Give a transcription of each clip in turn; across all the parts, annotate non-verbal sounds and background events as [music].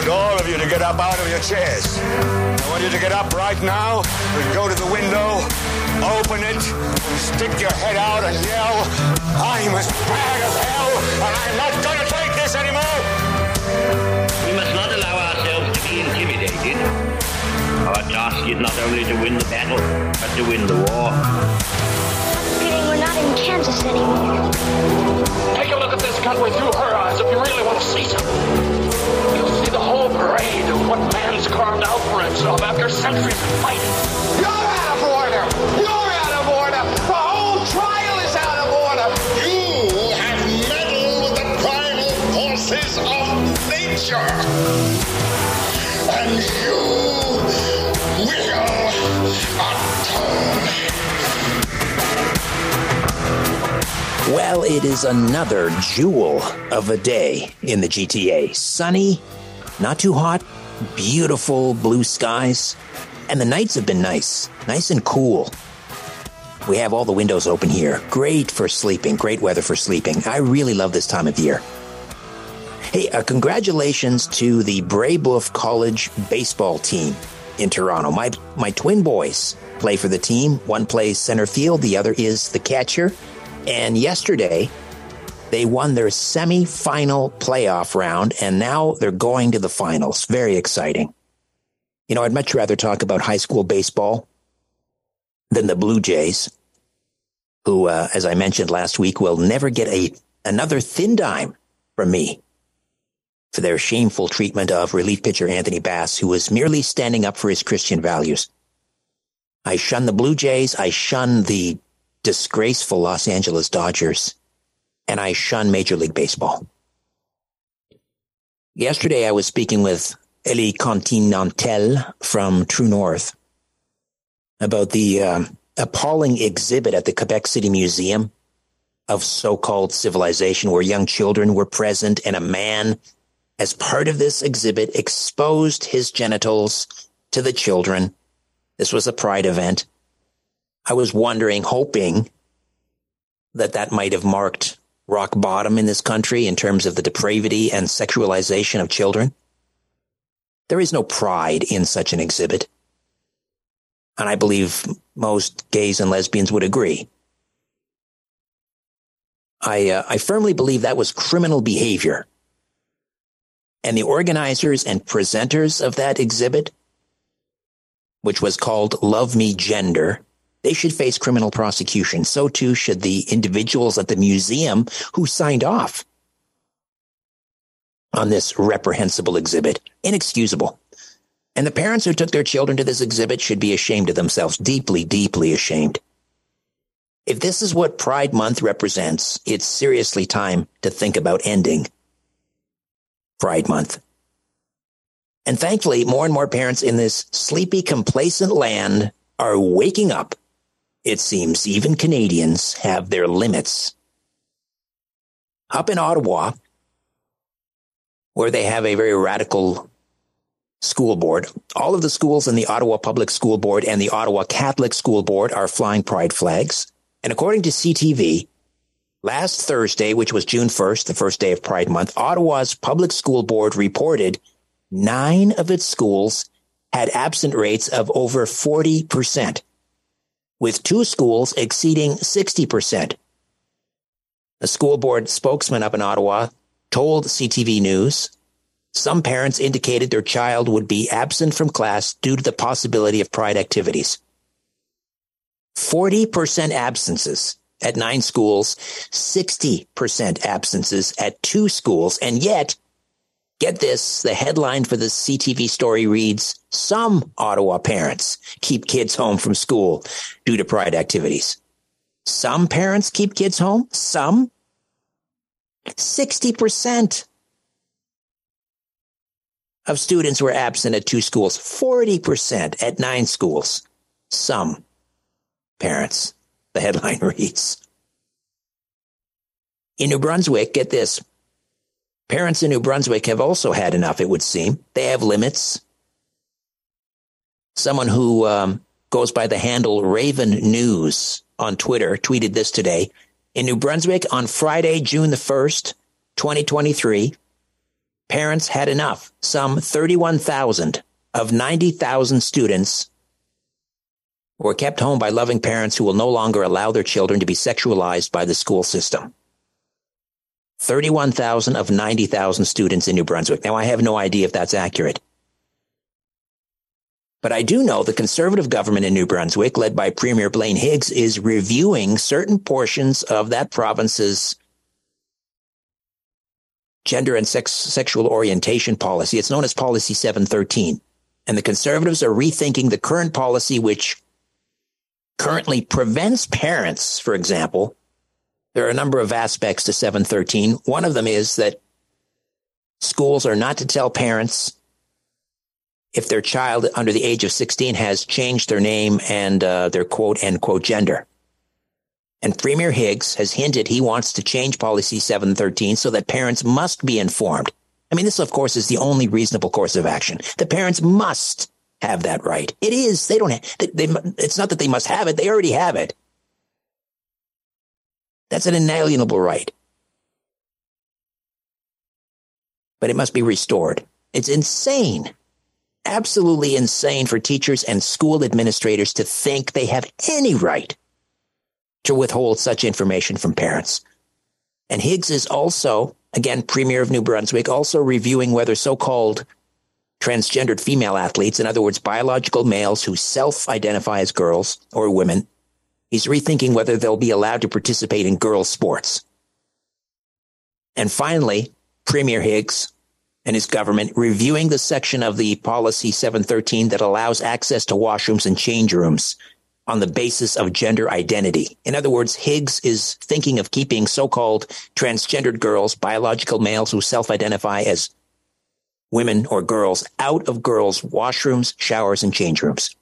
I want all of you to get up out of your chairs. I want you to get up right now and go to the window, open it, stick your head out and yell, I'm as bad as hell, and I'm not going to take this anymore. We must not allow ourselves to be intimidated. Our task is not only to win the battle, but to win the war. Feeling we're not in Kansas anymore. Take a look at this country through her eyes if you really want to see something. Himself after centuries of fighting. You're out of order! You're out of order! The whole trial is out of order! You have meddled with the primal forces of nature! And you will atone. Well, it is another jewel of a day in the GTA. Sunny, not too hot, beautiful blue skies, and the nights have been nice, nice and cool. We have all the windows open here. Great for sleeping, great weather for sleeping. I really love this time of year. Hey, uh, congratulations to the Brebeuf College baseball team in Toronto. My my twin boys play for the team. One plays center field, the other is the catcher. And yesterday, they won their semi-final playoff round, and now they're going to the finals. Very exciting. You know, I'd much rather talk about high school baseball than the Blue Jays, who, uh, as I mentioned last week, will never get a another thin dime from me for their shameful treatment of relief pitcher Anthony Bass, who was merely standing up for his Christian values. I shun the Blue Jays. I shun the disgraceful Los Angeles Dodgers, and I shun Major League Baseball. Yesterday, I was speaking with Elie Continental from True North about the um, appalling exhibit at the Quebec City Museum of so-called civilization where young children were present and a man as part of this exhibit exposed his genitals to the children. This was a pride event. I was wondering, hoping that that might have marked rock bottom in this country in terms of the depravity and sexualization of children. There is no pride in such an exhibit. And I believe most gays and lesbians would agree. I, uh, I firmly believe that was criminal behavior. And the organizers and presenters of that exhibit, which was called Love Me Gender, they should face criminal prosecution. So too should the individuals at the museum who signed off on this reprehensible exhibit. Inexcusable. And the parents who took their children to this exhibit should be ashamed of themselves, deeply, deeply ashamed. If this is what Pride Month represents, it's seriously time to think about ending Pride Month. And thankfully, more and more parents in this sleepy, complacent land are waking up. It seems even Canadians have their limits. Up in Ottawa, where they have a very radical school board, all of the schools in the Ottawa Public School Board and the Ottawa Catholic School Board are flying pride flags. And according to CTV, Last Thursday, which was June 1st, the first day of Pride Month, Ottawa's public school board reported nine of its schools had absent rates of over 40%, with two schools exceeding 60%. A school board spokesman up in Ottawa told CTV News some parents indicated their child would be absent from class due to the possibility of pride activities. 40% absences at nine schools, 60% absences at two schools. And yet, get this, the headline for the CTV story reads, some Ottawa parents keep kids home from school due to pride activities. Some parents keep kids home, some 60% of students were absent at two schools, 40% at nine schools. Some parents the headline [laughs] reads. In New Brunswick, get this. Parents in New Brunswick have also had enough, it would seem. They have limits. Someone who um, goes by the handle Raven News on Twitter tweeted this today. In New Brunswick on Friday, June the 1st, 2023, parents had enough. Some 31,000 of 90,000 students were kept home by loving parents who will no longer allow their children to be sexualized by the school system. 31,000 of 90,000 students in New Brunswick. Now, I have no idea if that's accurate. But I do know the conservative government in New Brunswick, led by Premier Blaine Higgs, is reviewing certain portions of that province's gender and sex, sexual orientation policy. It's known as Policy 713. And the conservatives are rethinking the current policy, which currently prevents parents, for example, there are a number of aspects to 713. One of them is that schools are not to tell parents if their child under the age of 16 has changed their name and uh, their quote end quote gender. And Premier Higgs has hinted he wants to change policy 713 so that parents must be informed. I mean, this, of course, is the only reasonable course of action. The parents must have that right. It is. They don't have, they, they, it's not that they must have it. They already have it. That's an inalienable right. But it must be restored. It's insane. Absolutely insane for teachers and school administrators to think they have any right to withhold such information from parents. And Higgs is also, again, Premier of New Brunswick, also reviewing whether so-called transgendered female athletes, in other words, biological males who self identify as girls or women. He's rethinking whether they'll be allowed to participate in girls' sports. And finally, Premier Higgs and his government reviewing the section of the policy 713 that allows access to washrooms and change rooms on the basis of gender identity. In other words, Higgs is thinking of keeping so-called transgendered girls, biological males who self-identify as women or girls out of girls' washrooms, showers, and change rooms.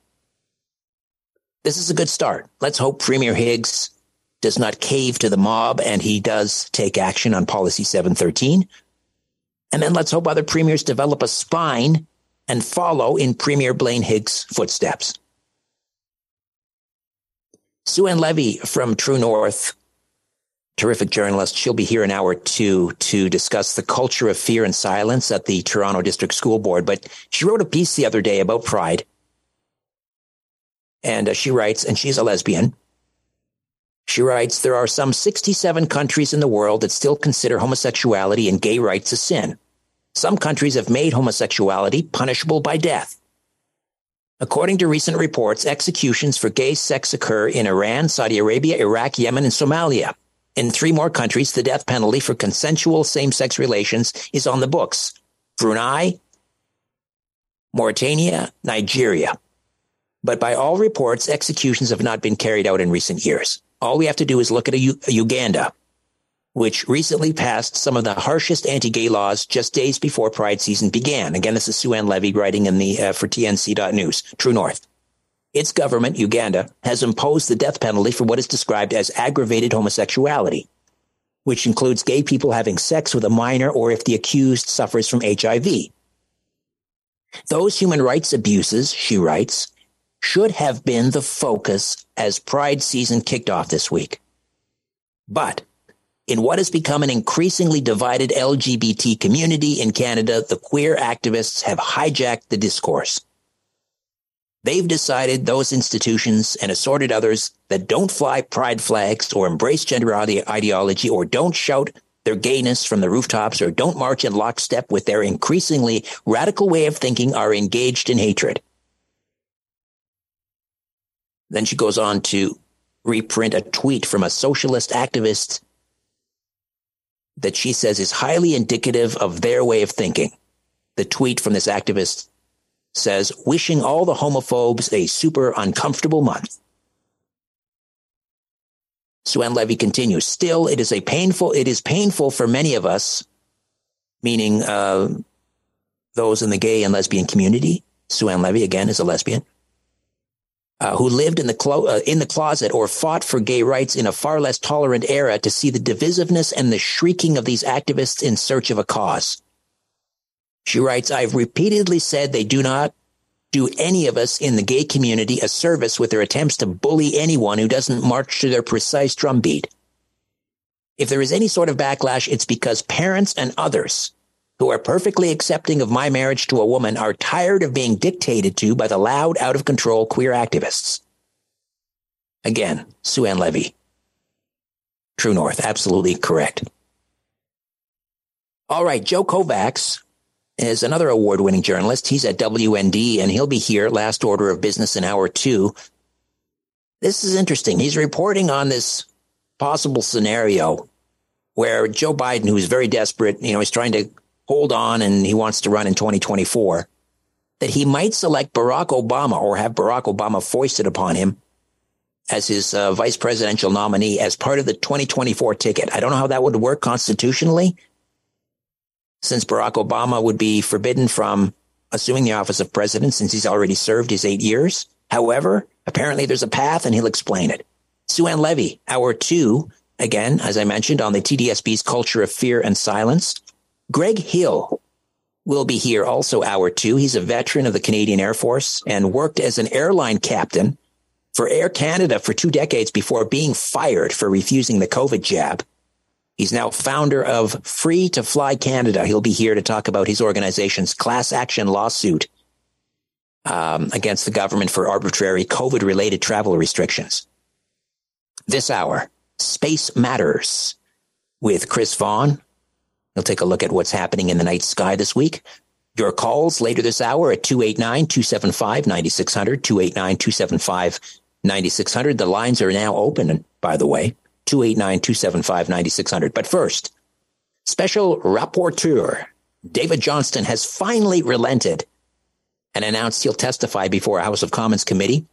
This is a good start. Let's hope Premier Higgs does not cave to the mob and he does take action on Policy 713. And then let's hope other premiers develop a spine and follow in Premier Blaine Higgs' footsteps. Sue Ann Levy from True North terrific journalist. She'll be here in hour two to discuss the culture of fear and silence at the Toronto District School Board. But she wrote a piece the other day about pride. And uh, she writes, and she's a lesbian. She writes There are some 67 countries in the world that still consider homosexuality and gay rights a sin. Some countries have made homosexuality punishable by death. According to recent reports, executions for gay sex occur in Iran, Saudi Arabia, Iraq, Yemen, and Somalia. In three more countries, the death penalty for consensual same sex relations is on the books Brunei, Mauritania, Nigeria. But by all reports, executions have not been carried out in recent years. All we have to do is look at Uganda, which recently passed some of the harshest anti-gay laws just days before Pride season began. Again, this is Sue Ann Levy writing in the uh, for TNC.news, True North. Its government, Uganda, has imposed the death penalty for what is described as aggravated homosexuality, which includes gay people having sex with a minor or if the accused suffers from HIV. Those human rights abuses, she writes, should have been the focus as Pride season kicked off this week. But in what has become an increasingly divided LGBT community in Canada, the queer activists have hijacked the discourse. They've decided those institutions and assorted others that don't fly pride flags or embrace gender ideology or don't shout their gayness from the rooftops or don't march in lockstep with their increasingly radical way of thinking are engaged in hatred. Then she goes on to reprint a tweet from a socialist activist that she says is highly indicative of their way of thinking. The tweet from this activist says, wishing all the homophobes a super uncomfortable month. Sue Ann Levy continues, still, it is a painful, it is painful for many of us, meaning, uh, those in the gay and lesbian community. Sue Ann Levy, again, is a lesbian. Uh, who lived in the clo- uh, in the closet or fought for gay rights in a far less tolerant era to see the divisiveness and the shrieking of these activists in search of a cause. She writes, I've repeatedly said they do not do any of us in the gay community a service with their attempts to bully anyone who doesn't march to their precise drumbeat. If there is any sort of backlash, it's because parents and others who are perfectly accepting of my marriage to a woman are tired of being dictated to by the loud, out of control queer activists. Again, Sue Ann Levy. True North, absolutely correct. All right, Joe Kovacs is another award winning journalist. He's at WND and he'll be here last order of business in hour two. This is interesting. He's reporting on this possible scenario where Joe Biden, who's very desperate, you know, he's trying to hold on and he wants to run in 2024, that he might select Barack Obama or have Barack Obama foisted upon him as his uh, vice presidential nominee as part of the 2024 ticket. I don't know how that would work constitutionally, since Barack Obama would be forbidden from assuming the office of president since he's already served his eight years. However, apparently there's a path and he'll explain it. Sue Ann Levy, hour two, again, as I mentioned, on the TDSB's culture of fear and silence. Greg Hill will be here also hour two. He's a veteran of the Canadian Air Force and worked as an airline captain for Air Canada for two decades before being fired for refusing the COVID jab. He's now founder of Free to Fly Canada. He'll be here to talk about his organization's class action lawsuit um, against the government for arbitrary COVID related travel restrictions. This hour, Space Matters with Chris Vaughan. He'll take a look at what's happening in the night sky this week. Your calls later this hour at 289 275 9600, 289 275 9600. The lines are now open, by the way. 289 275 9600. But first, special rapporteur David Johnston has finally relented and announced he'll testify before a House of Commons committee.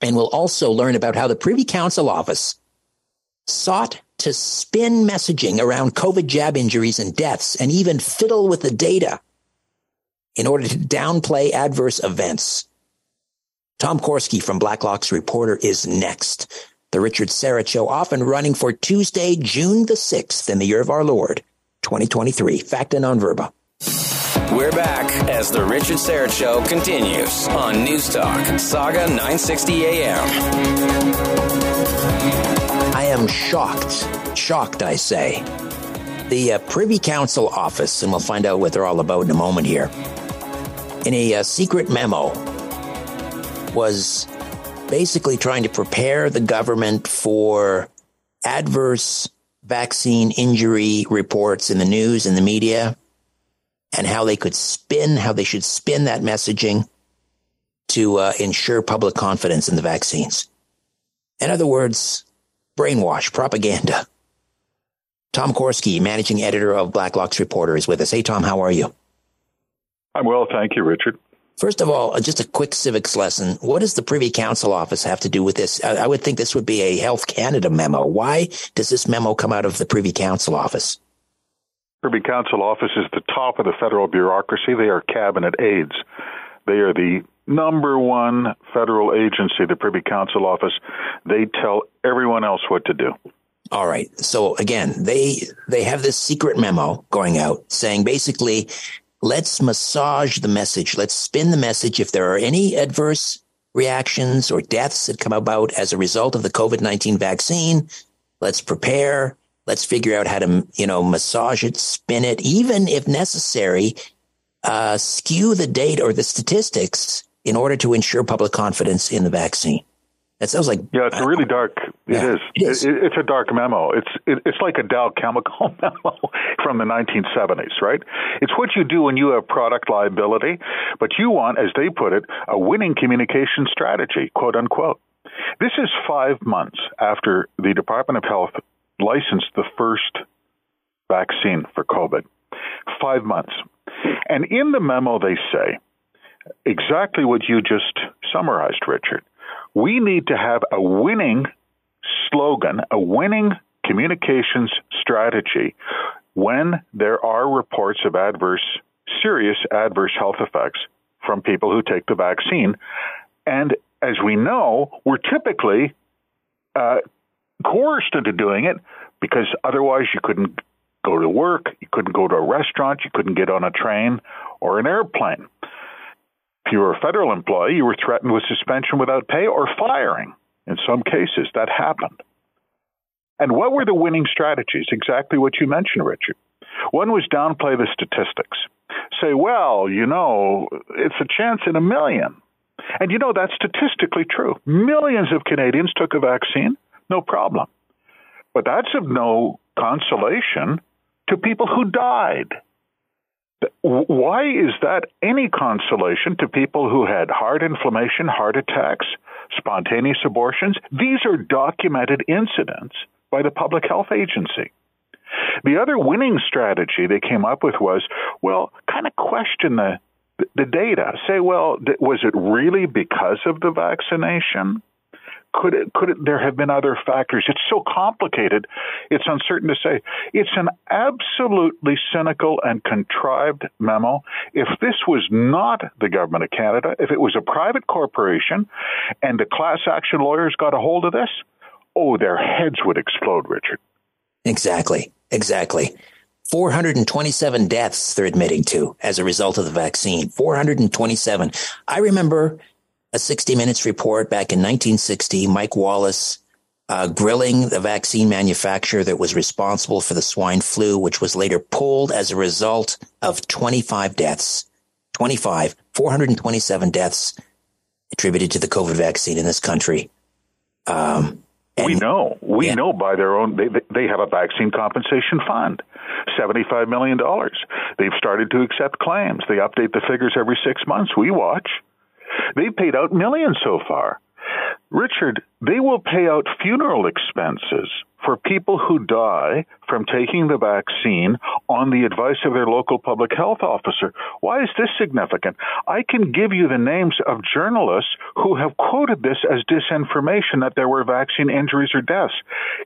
And we'll also learn about how the Privy Council office sought to spin messaging around COVID jab injuries and deaths and even fiddle with the data in order to downplay adverse events. Tom Korski from Blacklock's Reporter is next. The Richard Syrett Show off and running for Tuesday, June the 6th in the year of our Lord, 2023. Facta non verba. We're back as the Richard Syrett Show continues on News Talk, Saga 960 AM. Am shocked, shocked, I say. The uh, Privy Council office, and we'll find out what they're all about in a moment here, in a uh, secret memo was basically trying to prepare the government for adverse vaccine injury reports in the news and the media and how they could spin, how they should spin that messaging to uh, ensure public confidence in the vaccines. In other words, brainwash, propaganda. Tom Korski, managing editor of Blacklock's Reporter, is with us. Hey, Tom, how are you? I'm well, thank you, Richard. First of all, uh, just a quick civics lesson. What does the Privy Council office have to do with this? I, would think this would be a Health Canada memo. Why does this memo come out of the Privy Council office? Privy Council office is the top of the federal bureaucracy. They are cabinet aides. They are the number one federal agency, the Privy Council office. They tell everyone else what to do. All right. So again, they they have this secret memo going out saying basically let's massage the message. Let's spin the message. If there are any adverse reactions or deaths that come about as a result of the COVID-19 vaccine, let's prepare. Let's figure out how to, you know, massage it, spin it, even if necessary, uh, skew the date or the statistics in order to ensure public confidence in the vaccine. That sounds like yeah, it's a really dark. It yeah, is. It is. It, it's a dark memo. It's it, it's like a Dow Chemical [laughs] memo from the 1970s, right? It's what you do when you have product liability, but you want, as they put it, a winning communication strategy, quote unquote. This is five months after the Department of Health licensed the first vaccine for COVID. Five months, and in the memo they say exactly what you just summarized, Richard we need to have a winning slogan, a winning communications strategy when there are reports of adverse, serious adverse health effects from people who take the vaccine. And as we know, we're typically uh, coerced into doing it because otherwise you couldn't go to work, you couldn't go to a restaurant, you couldn't get on a train or an airplane. You were a federal employee, you were threatened with suspension without pay or firing. In some cases, that happened. And what were the winning strategies? Exactly what you mentioned, Richard. One was downplay the statistics. Say, well, you know, it's a chance in a million. And you know, that's statistically true. Millions of Canadians took a vaccine, no problem. But that's of no consolation to people who died. Why is that any consolation to people who had heart inflammation, heart attacks, spontaneous abortions? These are documented incidents by the Public Health Agency. The other winning strategy they came up with was, well, kind of question the the data. Say, well, was it really because of the vaccination? Could it, could it, there have been other factors? It's so complicated. It's uncertain to say. It's an absolutely cynical and contrived memo. If this was not the government of Canada, if it was a private corporation and the class action lawyers got a hold of this, oh, their heads would explode, Richard. Exactly. Exactly. 427 deaths they're admitting to as a result of the vaccine. 427. I remember a 60 Minutes report back in 1960, Mike Wallace uh, grilling the vaccine manufacturer that was responsible for the swine flu, which was later pulled as a result of 25 deaths. 25, 427 deaths attributed to the COVID vaccine in this country. Um, we know. We yeah. know by their own. They, they have a vaccine compensation fund, $75 million. They've started to accept claims. They update the figures every six months. We watch. They've paid out millions so far. Richard, they will pay out funeral expenses for people who die from taking the vaccine on the advice of their local public health officer. Why is this significant? I can give you the names of journalists who have quoted this as disinformation that there were vaccine injuries or deaths.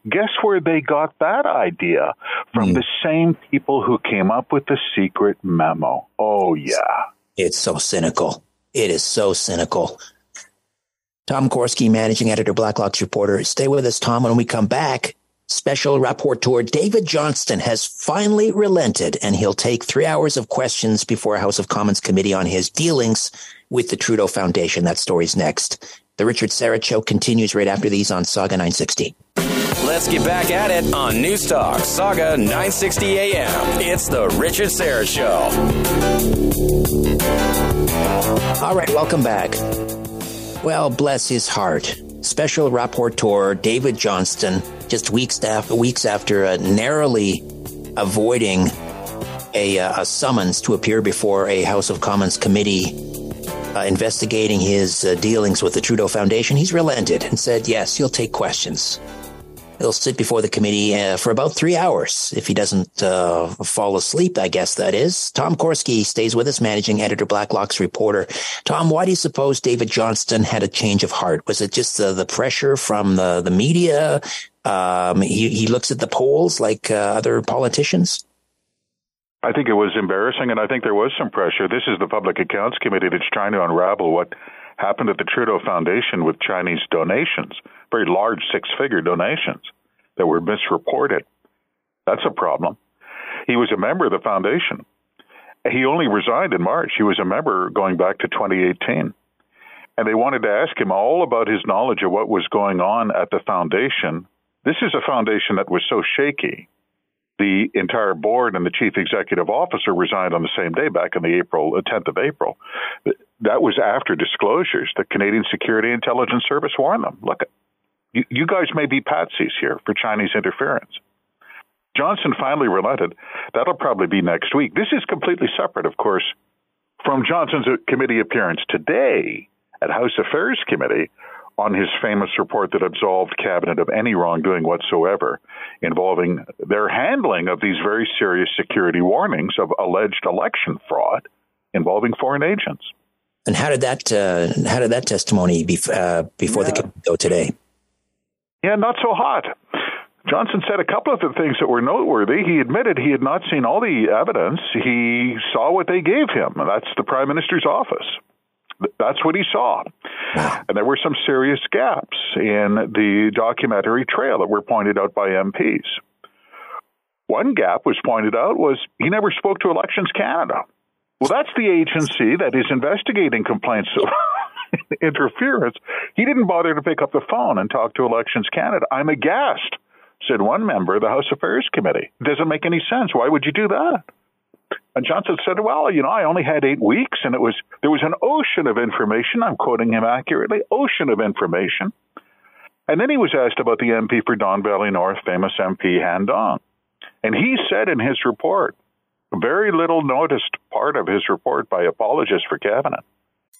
Guess where they got that idea? From mm. the same people who came up with the secret memo. Oh, yeah. It's so cynical. It is so cynical. Tom Korski, managing editor, Blacklock's reporter. Stay with us, Tom. When we come back, special rapporteur David Johnston has finally relented, and he'll take three hours of questions before a House of Commons committee on his dealings with the Trudeau Foundation. That story's next. The Richard Syrett Show continues right after these on Saga 960. Let's get back at it on News Talk Saga 960 AM. It's the Richard Syrett Show. All right, welcome back. Well, bless his heart. Special rapporteur David Johnston, just weeks after, weeks after uh, narrowly avoiding a, uh, a, summons to appear before a House of Commons committee uh, investigating his uh, dealings with the Trudeau Foundation, he's relented and said, yes, he'll take questions. He'll sit before the committee uh, for about three hours if he doesn't uh, fall asleep, I guess that is. Tom Korski stays with us, managing editor, Blacklock's reporter. Tom, why do you suppose David Johnston had a change of heart? Was it just the, the pressure from the, the media? Um, he, he looks at the polls like uh, other politicians? I think it was embarrassing, and I think there was some pressure. This is the Public Accounts Committee that's trying to unravel what happened at the Trudeau Foundation with Chinese donations, very large six figure donations that were misreported. That's a problem. He was a member of the foundation. He only resigned in March. He was a member going back to 2018. And they wanted to ask him all about his knowledge of what was going on at the foundation. This is a foundation that was so shaky the entire board and the chief executive officer resigned on the same day back in the April 10th of April. That was after disclosures. The Canadian Security Intelligence Service warned them. Look, you, you guys may be patsies here for Chinese interference. Johnston finally relented. That'll probably be next week. This is completely separate, of course, from Johnston's committee appearance today at House Affairs Committee on his famous report that absolved cabinet of any wrongdoing whatsoever involving their handling of these very serious security warnings of alleged election fraud involving foreign agents. And how did that uh, how did that testimony be, uh, before yeah. the committee go today? Yeah, not so hot. Johnston said a couple of the things that were noteworthy. He admitted he had not seen all the evidence. He saw what they gave him, and that's the prime minister's office. That's what he saw. And there were some serious gaps in the documentary trail that were pointed out by MPs. One gap was pointed out was he never spoke to Elections Canada. Well, that's the agency that is investigating complaints [laughs] interference. He didn't bother to pick up the phone and talk to Elections Canada. I'm aghast, said one member of the House Affairs Committee. Doesn't make any sense. Why would you do that? And Johnston said, "Well, you know, I only had eight weeks, and it was there was an ocean of information. I'm quoting him accurately, ocean of information." And then he was asked about the MP for Don Valley North, famous MP Han Dong, and he said in his report, very little noticed part of his report by apologists for cabinet.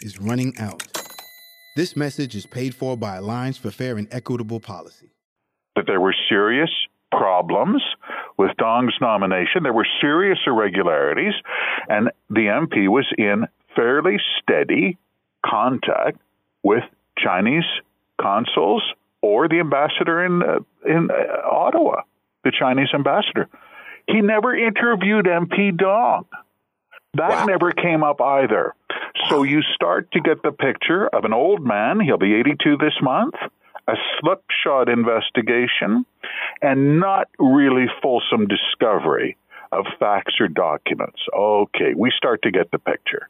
is running out. This message is paid for by Alliance for Fair and Equitable Policy. That there were serious problems with Dong's nomination. There were serious irregularities, and the MP was in fairly steady contact with Chinese consuls or the ambassador in uh, in uh, Ottawa, the Chinese ambassador. He never interviewed MP Dong. That wow. never came up either. So you start to get the picture of an old man, he'll be 82 this month, a slipshod investigation, and not really fulsome discovery of facts or documents. Okay, we start to get the picture.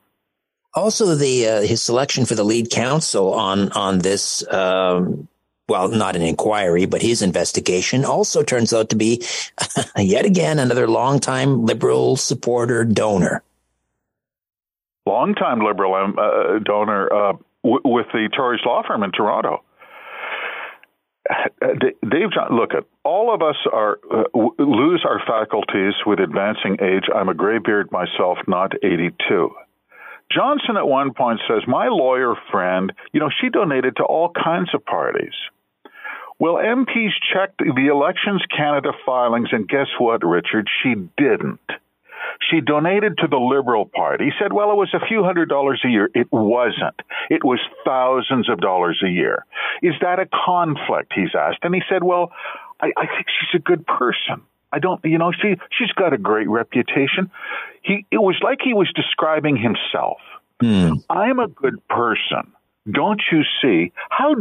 Also, the uh, his selection for the lead counsel on on this, um, well, not an inquiry, but his investigation also turns out to be [laughs] yet again another longtime liberal supporter donor. Longtime liberal um, uh, donor uh, w- with the Torys law firm in Toronto. Dave John, look at all of us are uh, lose our faculties with advancing age. I'm a graybeard myself, not 82. Johnston at one point says, "My lawyer friend, you know, she donated to all kinds of parties." Well, MPs checked the Elections Canada filings, and guess what, Richard? She didn't. She donated to the Liberal Party. Said, well, it was a few hundred dollars a year. It wasn't. It was thousands of dollars a year. Is that a conflict? He's asked. And he said, well, I, I think she's a good person. I don't, you know, she, she's got a great reputation. He, it was like he was describing himself. Mm. I'm a good person. Don't you see? How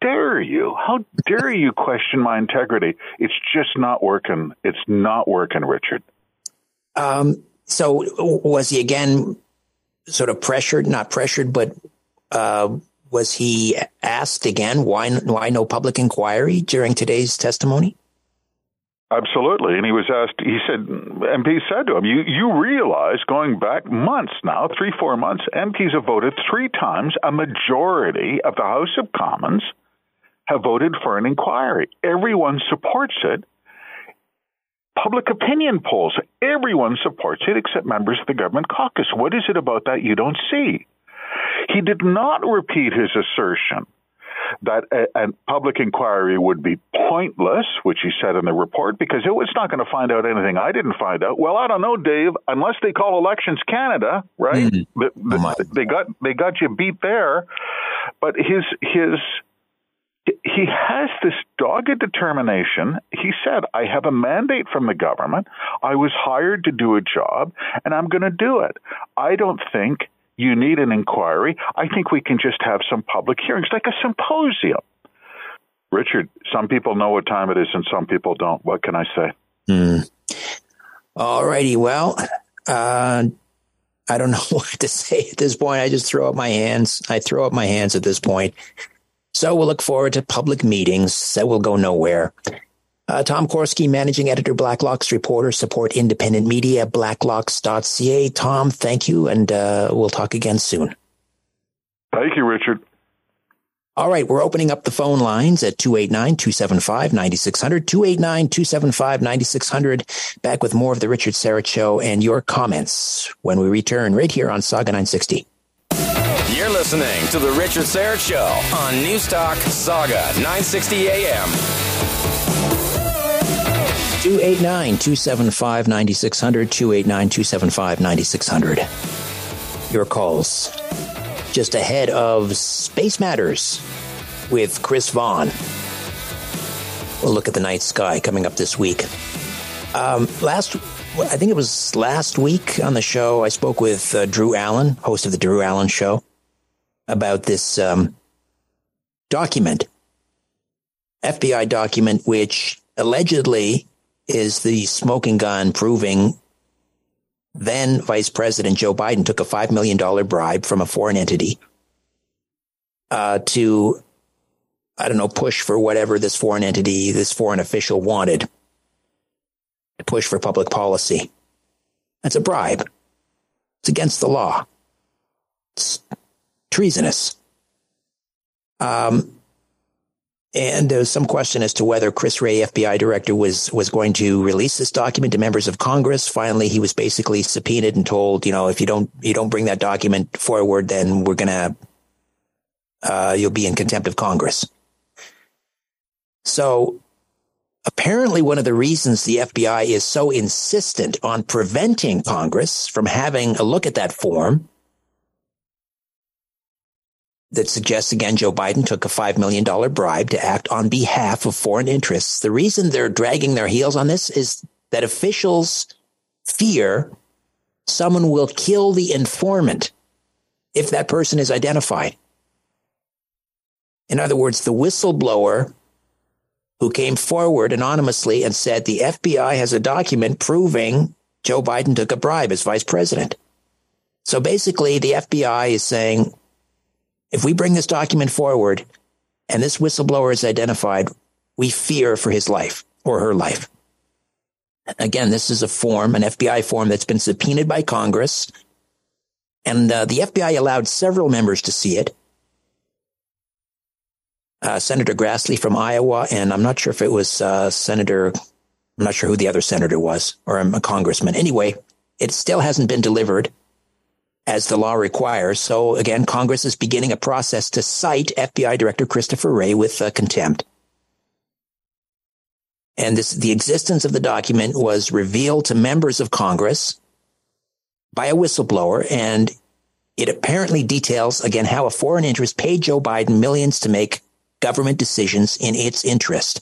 dare you? How dare you question my integrity? It's just not working. It's not working, Richard. Um, so was he again sort of pressured, not pressured, but uh, was he asked again why why no public inquiry during today's testimony? Absolutely. And he was asked, he said, MP said to him, you, you realize going back months now, three, four months, MPs have voted three times. A majority of the House of Commons have voted for an inquiry. Everyone supports it. Public opinion polls, everyone supports it except members of the government caucus. What is it about that you don't see? He did not repeat his assertion that a, a, public inquiry would be pointless, which he said in the report, because it was not going to find out anything I didn't find out. Well, I don't know, Dave. Unless they call elections Canada, right? Mm. The, the, oh they got they got you beat there. But his his he has this dogged determination. He said, I have a mandate from the government. I was hired to do a job, and I'm going to do it. I don't think you need an inquiry. I think we can just have some public hearings, like a symposium. Richard, some people know what time it is and some people don't. What can I say? Mm. All righty. Well, uh, I don't know [laughs] what to say at this point. I just throw up my hands. I throw up my hands at this point. So we'll look forward to public meetings that will go nowhere. Uh, Tom Korski, managing editor, Blacklock's reporter, support independent media, blacklocks.ca. Tom, thank you, and uh, we'll talk again soon. Thank you, Richard. All right, we're opening up the phone lines at 289 275 9600. 289 275 9600. Back with more of The Richard Syrett Show and your comments when we return right here on Saga 960. Listening to The Richard Syrett Show on Newstalk Saga 960 AM. 289 275 9600. 289 275 9600. Your calls. Just ahead of Space Matters with Chris Vaughan. We'll look at the night sky coming up this week. Um, last I think it was last week on the show, I spoke with uh, Drew Allen, host of the Drew Allen Show about this um, document, FBI document, which allegedly is the smoking gun proving then Vice President Joe Biden took a $5 million bribe from a foreign entity uh, to, I don't know, push for whatever this foreign entity, this foreign official wanted to push for public policy. That's a bribe. It's against the law. It's treasonous. Um, and there was some question as to whether Chris Wray, FBI director, was was going to release this document to members of Congress. Finally, he was basically subpoenaed and told, you know, if you don't you don't bring that document forward, then we're gonna uh, you'll be in contempt of Congress. So apparently, one of the reasons the FBI is so insistent on preventing Congress from having a look at that form that suggests again Joe Biden took a $5 million bribe to act on behalf of foreign interests. The reason they're dragging their heels on this is that officials fear someone will kill the informant if that person is identified. In other words, the whistleblower who came forward anonymously and said the FBI has a document proving Joe Biden took a bribe as vice president. So basically, the FBI is saying if we bring this document forward and this whistleblower is identified, we fear for his life or her life. Again, this is a form, an FBI form that's been subpoenaed by Congress. And uh, the FBI allowed several members to see it. Uh, Senator Grassley from Iowa, and I'm not sure if it was uh, Senator, I'm not sure who the other senator was, or a congressman. Anyway, it still hasn't been delivered as the law requires. So again, Congress is beginning a process to cite FBI Director Christopher Wray with uh, contempt. And this, the existence of the document was revealed to members of Congress by a whistleblower. And it apparently details, again, how a foreign interest paid Joe Biden millions to make government decisions in its interest.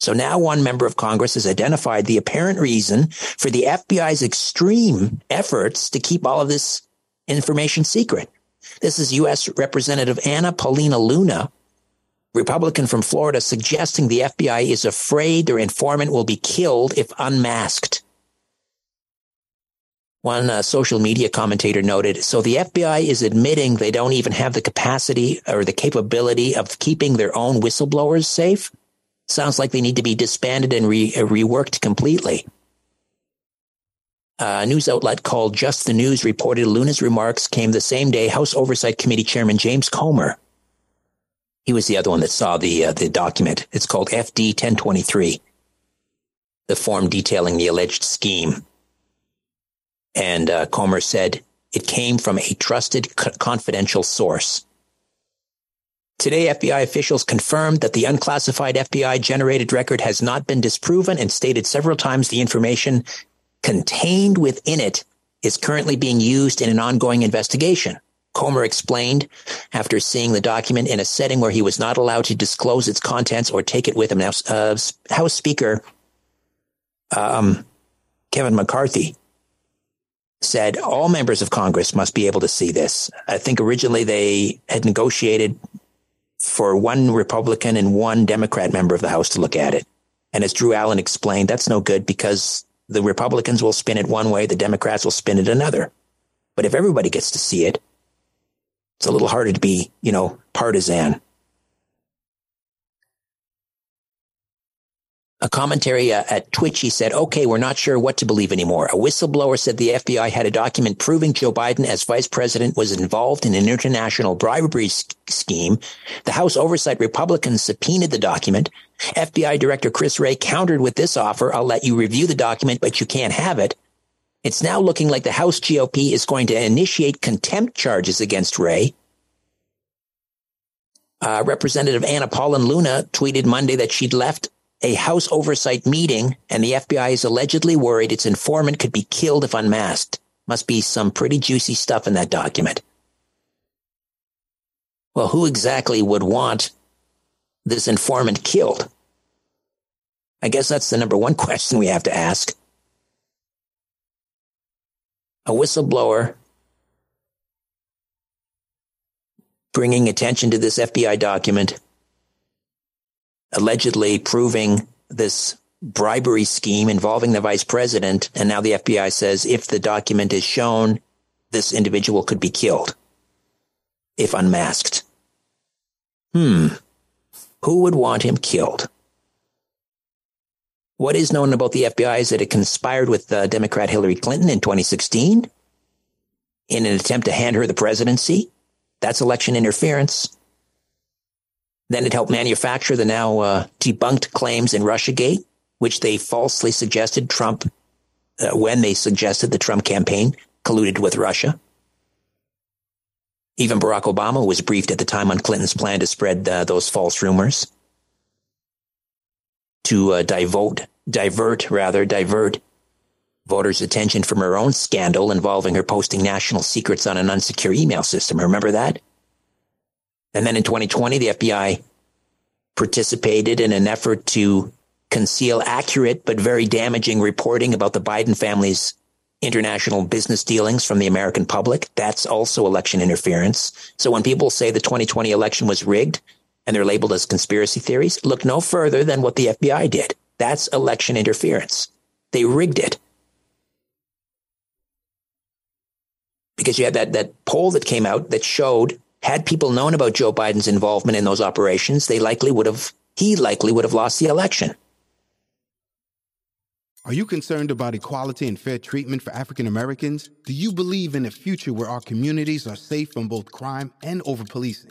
So now one member of Congress has identified the apparent reason for the FBI's extreme efforts to keep all of this information secret. This is U.S. Representative Anna Paulina Luna, Republican from Florida, suggesting the FBI is afraid their informant will be killed if unmasked. One uh, social media commentator noted, so the FBI is admitting they don't even have the capacity or the capability of keeping their own whistleblowers safe? Sounds like they need to be disbanded and re- uh, reworked completely. A news outlet called Just the News reported Luna's remarks came the same day House Oversight Committee Chairman James Comer. He was the other one that saw the uh, the document. It's called FD 1023, the form detailing the alleged scheme. And uh, Comer said it came from a trusted, confidential source. Today, FBI officials confirmed that the unclassified FBI generated record has not been disproven and stated several times the information contained within it is currently being used in an ongoing investigation. Comer explained after seeing the document in a setting where he was not allowed to disclose its contents or take it with him. Now, uh, House Speaker um, Kevin McCarthy said all members of Congress must be able to see this. I think originally they had negotiated for one Republican and one Democrat member of the House to look at it. And as Drew Allen explained, that's no good because the Republicans will spin it one way, the Democrats will spin it another. But if everybody gets to see it, it's a little harder to be, you know, partisan. A commentary uh, at Twitch, he said, okay, we're not sure what to believe anymore. A whistleblower said the FBI had a document proving Joe Biden as vice president was involved in an international bribery scheme. The House Oversight Republicans subpoenaed the document. FBI Director Chris Wray countered with this offer. I'll let you review the document, but you can't have it. It's now looking like the House GOP is going to initiate contempt charges against Wray. Uh, Representative Anna Paulina Luna tweeted Monday that she'd left a House oversight meeting, and the FBI is allegedly worried its informant could be killed if unmasked. Must be some pretty juicy stuff in that document. Well, who exactly would want this informant killed? I guess that's the number one [laughs] question we have to ask. A whistleblower bringing attention to this FBI document allegedly proving this bribery scheme involving the vice president. And now the FBI says if the document is shown, this individual could be killed if unmasked. Hmm. Who would want him killed? What is known about the FBI is that it conspired with uh, Democrat Hillary Clinton in 2016 in an attempt to hand her the presidency. That's election interference. Then it helped manufacture the now uh, debunked claims in Russiagate, which they falsely suggested Trump, uh, when they suggested the Trump campaign colluded with Russia. Even Barack Obama was briefed at the time on Clinton's plan to spread uh, those false rumors, to uh, divert, divert, rather, divert voters' attention from her own scandal involving her posting national secrets on an unsecure email system. Remember that? And then in 2020, the FBI participated in an effort to conceal accurate but very damaging reporting about the Biden family's international business dealings from the American public. That's also election interference. So when people say the 2020 election was rigged and they're labeled as conspiracy theories, look no further than what the FBI did. That's election interference. They rigged it. Because you had that, that poll that came out that showed had people known about Joe Biden's involvement in those operations, they likely would have, he likely would have lost the election. Are you concerned about equality and fair treatment for African Americans? Do you believe in a future where our communities are safe from both crime and over policing?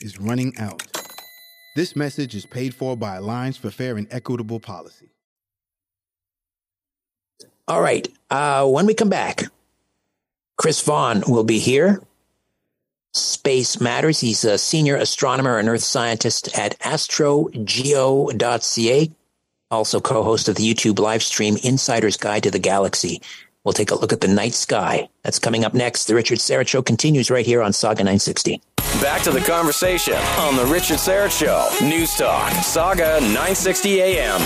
is running out. This message is paid for by Alliance for Fair and Equitable Policy. All right. Uh, when we come back, Chris Vaughan will be here. Space Matters. He's a senior astronomer and earth scientist at astrogeo.ca, also co host of the YouTube live stream Insider's Guide to the Galaxy. We'll take a look at the night sky. That's coming up next. The Richard Syrett Show continues right here on Sauga 960. Back to the conversation on The Richard Syrett Show. News Talk, Sauga 960 AM.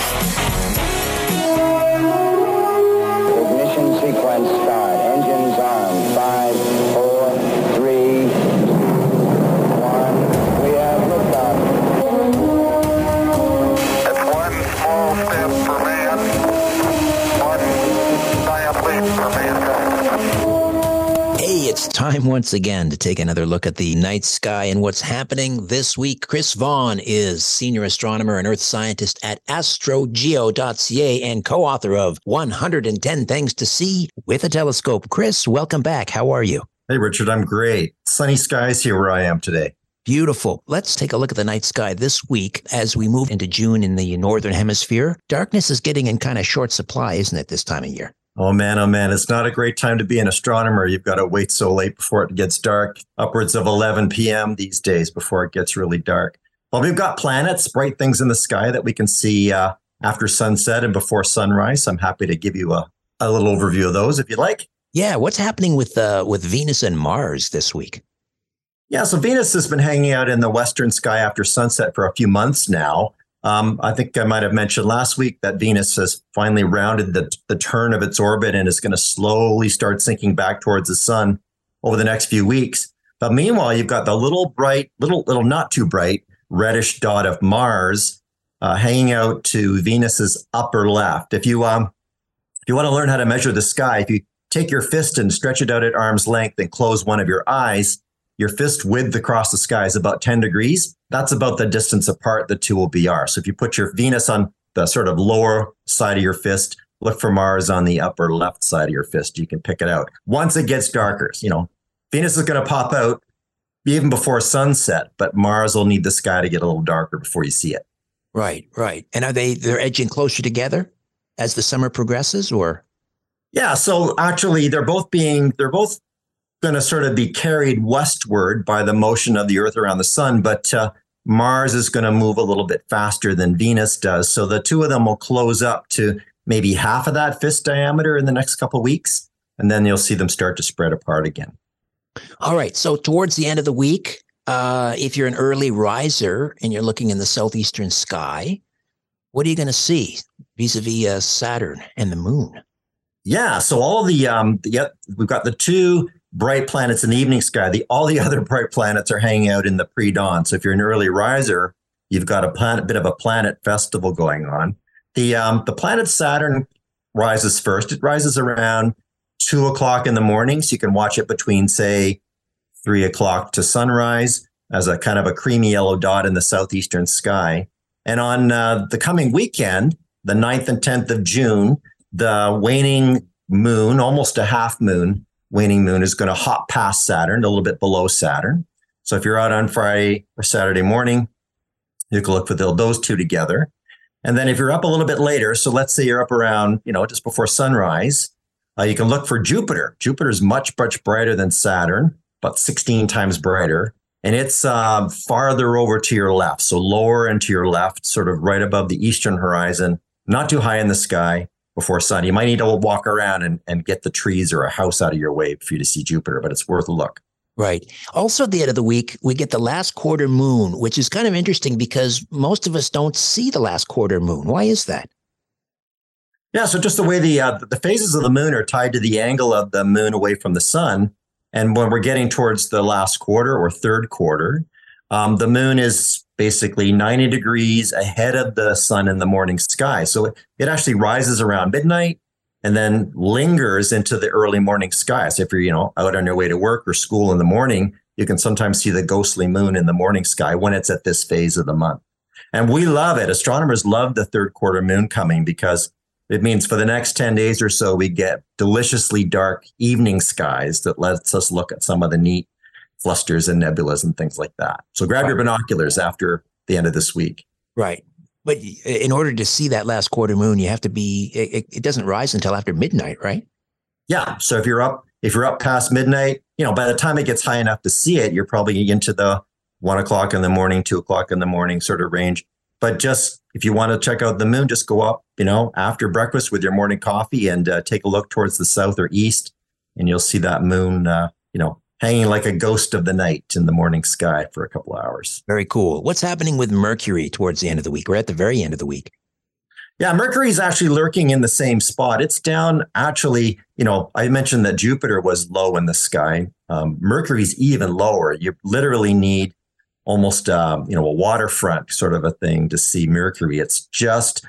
Ignition sequence start. Engines on. Time once again to take another look at the night sky and what's happening this week. Chris Vaughan is senior astronomer and earth scientist at astrogeo.ca and co-author of 110 Things to See with a Telescope. Chris, welcome back. How are you? Hey, Richard, I'm great. Sunny skies here where I am today. Beautiful. Let's take a look at the night sky this week as we move into June in the northern hemisphere. Darkness is getting in kind of short supply, isn't it, this time of year? Oh man, oh man, it's not a great time to be an astronomer. You've got to wait so late before it gets dark, upwards of 11 p.m. these days before it gets really dark. Well, we've got planets, bright things in the sky that we can see uh, after sunset and before sunrise. I'm happy to give you a, a little overview of those if you like. Yeah, what's happening with uh, with Venus and Mars this week? Yeah, so Venus has been hanging out in the western sky after sunset for a few months now. Um, I think I might have mentioned last week that Venus has finally rounded the, the turn of its orbit and is going to slowly start sinking back towards the sun over the next few weeks. But meanwhile, you've got the little bright, little, little not too bright, reddish dot of Mars uh, hanging out to Venus's upper left. If you um, if you want to learn how to measure the sky, if you take your fist and stretch it out at arm's length and close one of your eyes, your fist width across the sky is about 10 degrees. That's about the distance apart the two will be are. So if you put your Venus on the sort of lower side of your fist, look for Mars on the upper left side of your fist. You can pick it out. Once it gets darker, you know, Venus is going to pop out even before sunset, but Mars will need the sky to get a little darker before you see it. Right, right. And are they they're edging closer together as the summer progresses or Yeah, so actually they're both being they're both going to sort of be carried westward by the motion of the Earth around the sun, but uh, Mars is going to move a little bit faster than Venus does. So the two of them will close up to maybe half of that fist diameter in the next couple of weeks, and then you'll see them start to spread apart again. All right. So towards the end of the week, uh, if you're an early riser and you're looking in the southeastern sky, what are you going to see vis-a-vis uh, Saturn and the Moon? Yeah. So all the um, yep, we've got the two bright planets in the evening sky. The all the [laughs] other bright planets are hanging out in the pre-dawn. So if you're an early riser, you've got a planet bit of a planet festival going on. The um, the planet Saturn rises first. It rises around two o'clock in the morning, so you can watch it between say three o'clock to sunrise as a kind of a creamy yellow dot in the southeastern sky. And on uh, the coming weekend, the 9th and 10th of June, the waning moon, almost a half moon, waning moon is going to hop past Saturn, a little bit below Saturn. So if you're out on Friday or Saturday morning, you can look for those two together. And then if you're up a little bit later, so let's say you're up around, you know, just before sunrise, uh, you can look for Jupiter. Jupiter is much, much brighter than Saturn, about 16 times brighter. And it's uh, farther over to your left. So lower and to your left, sort of right above the eastern horizon, not too high in the sky before sun. You might need to walk around and, and get the trees or a house out of your way for you to see Jupiter, but it's worth a look. Right. Also, at the end of the week, we get the last quarter moon, which is kind of interesting because most of us don't see the last quarter moon. Why is that? Yeah, so just the way the uh, the phases of the moon are tied to the angle of the moon away from the sun, and when we're getting towards the last quarter or third quarter, Um, the moon is basically 90 degrees ahead of the sun in the morning sky. So it, actually rises around midnight and then lingers into the early morning sky. So if you're, you know, out on your way to work or school in the morning, you can sometimes see the ghostly moon in the morning sky when it's at this phase of the month. And we love it. Astronomers love the third quarter moon coming because it means for the next 10 days or so, we get deliciously dark evening skies that lets us look at some of the neat clusters and nebulas and things like that. So grab your binoculars after the end of this week. Right. But in order to see that last quarter moon, you have to be, it, it doesn't rise until after midnight, right? Yeah. So if you're up, if you're up past midnight, you know, by the time it gets high enough to see it, you're probably into the one o'clock in the morning, two o'clock in the morning sort of range. But just if you want to check out the moon, just go up, you know, after breakfast with your morning coffee and uh, take a look towards the south or east, and you'll see that moon, uh, you know, hanging like a ghost of the night in the morning sky for a couple hours. Very cool. What's happening with Mercury towards the end of the week? We're at the very end of the week. Yeah, Mercury is actually lurking in the same spot. It's down actually, you know, I mentioned that Jupiter was low in the sky. Um, Mercury's even lower. You literally need almost, um, you know, a waterfront sort of a thing to see Mercury. It's just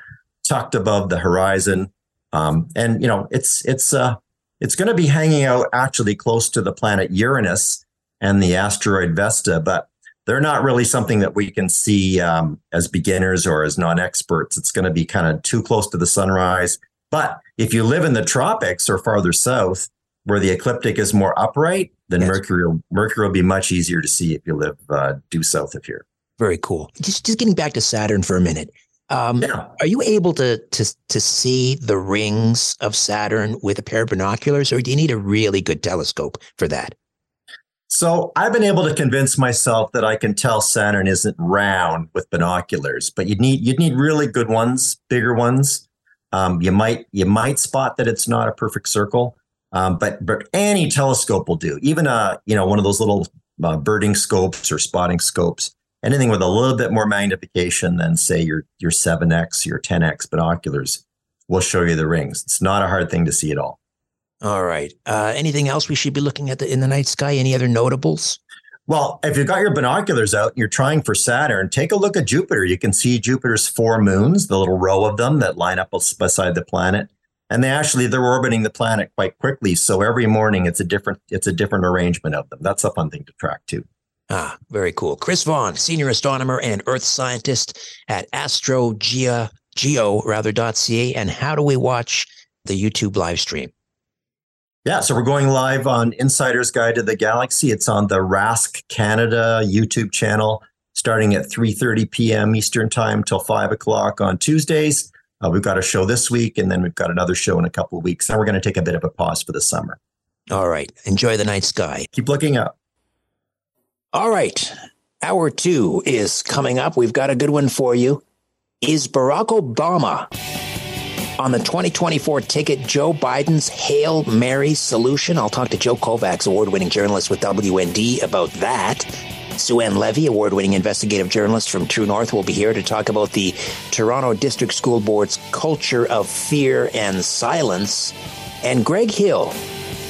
tucked above the horizon. Um, and, you know, it's, it's, uh, it's going to be hanging out actually close to the planet Uranus and the asteroid Vesta, but they're not really something that we can see um, as beginners or as non-experts. It's going to be kind of too close to the sunrise. But if you live in the tropics or farther south, where the ecliptic is more upright, then yes. Mercury will, Mercury will be much easier to see if you live uh, due south of here. Very cool. Just just getting back to Saturn for a minute. Um, yeah. Are you able to to to see the rings of Saturn with a pair of binoculars, or do you need a really good telescope for that? So I've been able to convince myself that I can tell Saturn isn't round with binoculars, but you'd need you'd need really good ones, bigger ones. Um, you might you might spot that it's not a perfect circle, um, but but any telescope will do. Even a you know one of those little uh, birding scopes or spotting scopes anything with a little bit more magnification than say your your 7x your 10x binoculars will show you the rings. It's not a hard thing to see at all. All right. Uh, anything else we should be looking at the, in the night sky? Any other notables? Well if you've got your binoculars out and you're trying for saturn take a look at jupiter. You can see jupiter's four moons the little row of them that line up beside the planet. And they actually they're orbiting the planet quite quickly. So every morning it's a different it's a different arrangement of them. That's a fun thing to track too Ah, very cool. Chris Vaughan, senior astronomer and earth scientist at astrogeo, geo rather .ca. And how do we watch the YouTube live stream? Yeah, so we're going live on Insider's Guide to the Galaxy. It's on the RASC Canada YouTube channel, starting at 3:30 p.m. Eastern Time till five o'clock on Tuesdays. Uh, we've got a show this week, and then we've got another show in a couple of weeks. And we're going to take a bit of a pause for the summer. All right. Enjoy the night sky. Keep looking up. All right. Hour two is coming up. We've got a good one for you. Is Barack Obama on the 2024 ticket Joe Biden's Hail Mary solution? I'll talk to Joe Kovacs, award winning journalist with WND, about that. Sue-Ann Levy, award winning investigative journalist from True North, will be here to talk about the Toronto District School Board's culture of fear and silence. And Greg Hill,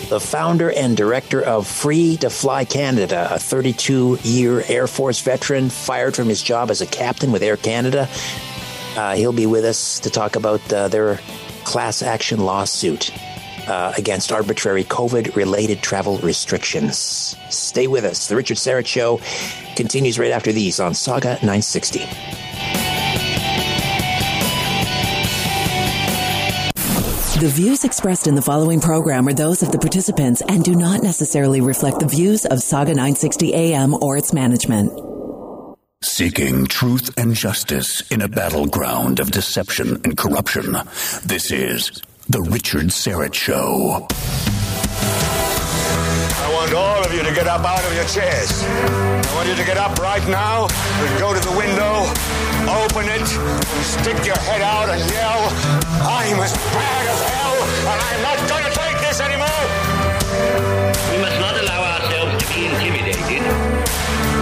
the founder and director of Free to Fly Canada, a 32 year Air Force veteran fired from his job as a captain with Air Canada. Uh, he'll be with us to talk about uh, their class action lawsuit uh, against arbitrary COVID related travel restrictions. Stay with us. The Richard Syrett Show continues right after these on Sauga 960. The views expressed in the following program are those of the participants and do not necessarily reflect the views of Sauga 960 AM or its management. Seeking truth and justice in a battleground of deception and corruption. This is The Richard Syrett Show. I want all of you to get up out of your chairs. I want you to get up right now and go to the window, open it, stick your head out and yell, I'm as bad as hell, and I'm not going to take this anymore. We must not allow ourselves to be intimidated.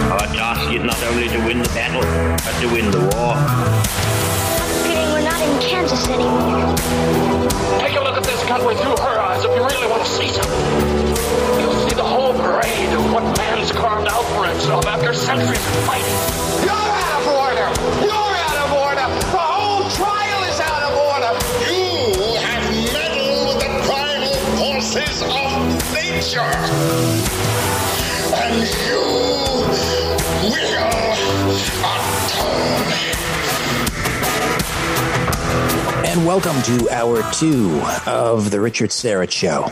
Our task is not only to win the battle, but to win the war. I'm forgetting we're not in Kansas anymore. Take a look at this country through her eyes if you really want to see something. You'll see the whole parade of what man's carved out for himself after centuries of fighting. You're out of order. You're out of order. The whole trial is out of order. You have meddled with the primal forces of nature. And you will atone. And welcome to hour two of the Richard Syrett Show.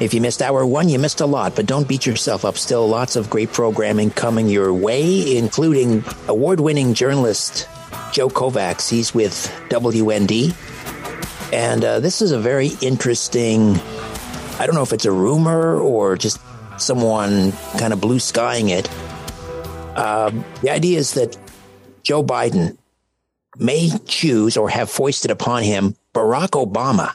If you missed hour one, you missed a lot, but don't beat yourself up. Still lots of great programming coming your way, including award winning journalist Joe Kovacs. He's with WND. And uh, this is a very interesting, I don't know if it's a rumor or just someone kind of blue skying it. Um, the idea is that Joe Biden may choose or have foisted upon him Barack Obama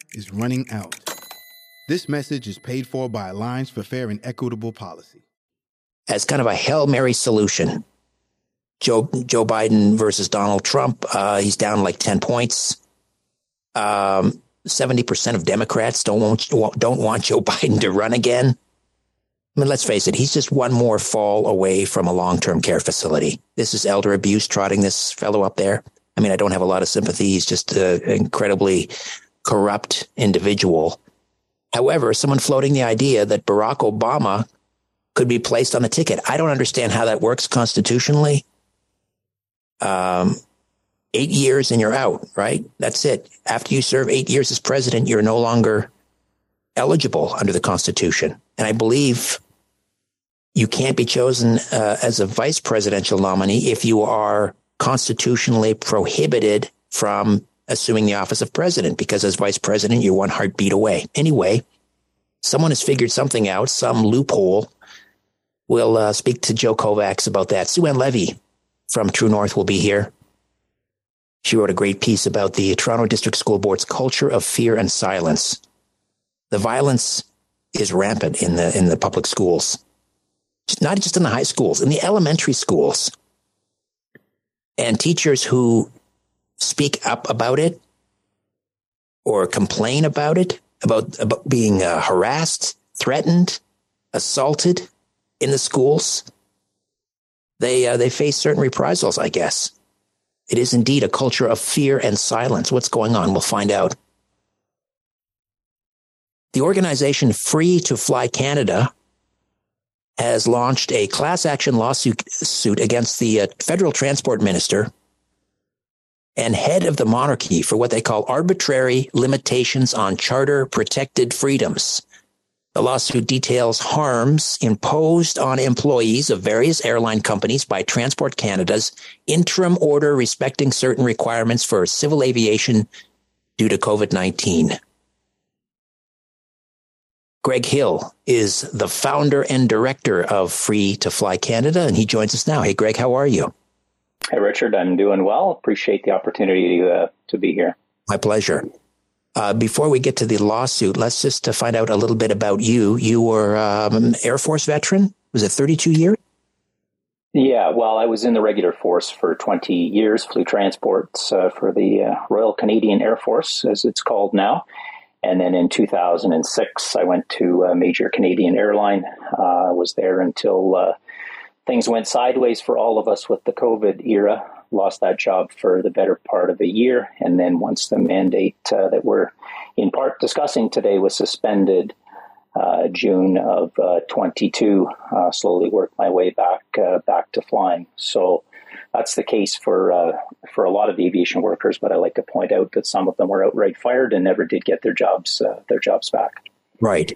is running out. This message is paid for by Alliance for Fair and Equitable Policy. As kind of a Hail Mary solution, Joe, Joe Biden versus Donald Trump, uh, he's down like 10 points. Um, 70% of Democrats don't want, don't want Joe [laughs] Biden to run again. I mean, let's face it, he's just one more fall away from a long term care facility. This is elder abuse trotting this fellow up there. I mean, I don't have a lot of sympathy. He's just an incredibly corrupt individual. However, someone floating the idea that Barack Obama could be placed on the ticket. I don't understand how that works constitutionally. Um, eight years and you're out, right? That's it. After you serve eight years as president, you're no longer eligible under the Constitution. And I believe you can't be chosen uh, as a vice presidential nominee if you are constitutionally prohibited from assuming the office of president because as vice president, you're one heartbeat away. Anyway, someone has figured something out, some loophole. We'll uh, speak to Joe Kovacs about that. Sue Ann Levy from True North will be here. She wrote a great piece about the Toronto District School Board's culture of fear and silence. The violence is rampant in the in the public schools, not just in the high schools, in the elementary schools. And teachers who speak up about it or complain about it, about, about being uh, harassed, threatened, assaulted in the schools, they, uh, they face certain reprisals, I guess. It is indeed a culture of fear and silence. What's going on? We'll find out. The organization Free to Fly Canada has launched a class action lawsuit suit against the uh, federal transport minister and head of the monarchy for what they call arbitrary limitations on charter protected freedoms. The lawsuit details harms imposed on employees of various airline companies by Transport Canada's interim order respecting certain requirements for civil aviation due to COVID 19. Greg Hill is the founder and director of Free to Fly Canada, and he joins us now. Hey, Greg, how are you? Hey, Richard, I'm doing well. Appreciate the opportunity to, uh, to be here. My pleasure. Uh, before we get to the lawsuit, let's just to find out a little bit about you. You were um, an Air Force veteran. Was it 32 years? Yeah, well, I was in the regular force for 20 years, flew transports uh, for the uh, Royal Canadian Air Force, as it's called now. And then in 2006, I went to a major Canadian airline. Uh, I was there until uh, things went sideways for all of us with the COVID era. Lost that job for the better part of a year. And then once the mandate uh, that we're in part discussing today was suspended, uh, June of uh, 22. Uh, slowly worked my way back uh, back to flying. So that's the case for uh, for a lot of aviation workers. But I like to point out that some of them were outright fired and never did get their jobs their jobs back. Right.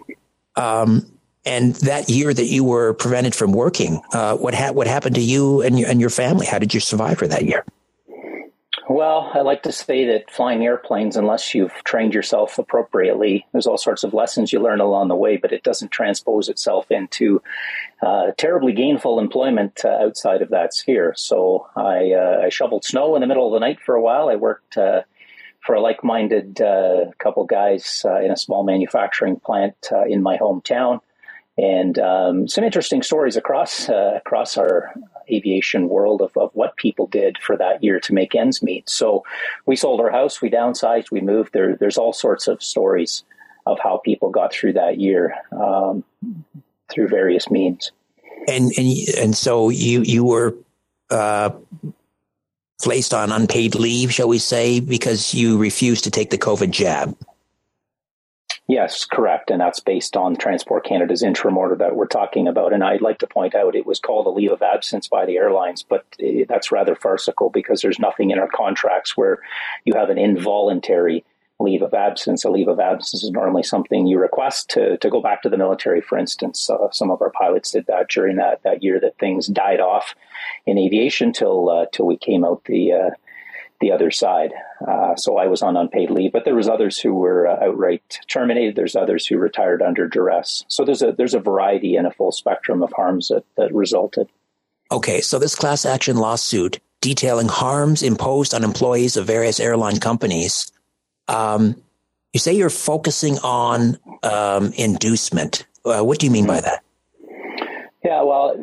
Um, and that year that you were prevented from working, what ha- what happened to you and your, and your family? How did you survive for that year? Well, I like to say that flying airplanes, unless you've trained yourself appropriately, there's all sorts of lessons you learn along the way, but it doesn't transpose itself into uh, terribly gainful employment uh, outside of that sphere. So I, uh, I, shoveled snow in the middle of the night for a while. I worked uh, for a like minded uh, couple guys uh, in a small manufacturing plant in my hometown and um, some interesting stories across uh, across our aviation world of, of what people did for that year to make ends meet. So we sold our house, we downsized, we moved. There, there's all sorts of stories of how people got through that year um, through various means. And and and so you you were uh, placed on unpaid leave, shall we say, because you refused to take the COVID jab. Yes, correct. And that's based on Transport Canada's interim order that we're talking about. And I'd like to point out it was called a leave of absence by the airlines, but that's rather farcical because there's nothing in our contracts where you have an involuntary leave of absence. A leave of absence is normally something you request to, to go back to the military, for instance. Uh, some of our pilots did that during that, that year that things died off in aviation till, uh, till we came out the, uh, the other side. Uh, so I was on unpaid leave, but there was others who were uh, outright terminated. There's others who retired under duress. So there's a there's a variety and a full spectrum of harms that, that resulted. Okay, so this class action lawsuit detailing harms imposed on employees of various airline companies. Um, you say you're focusing on um, inducement. Uh, what do you mean by that? Yeah, well,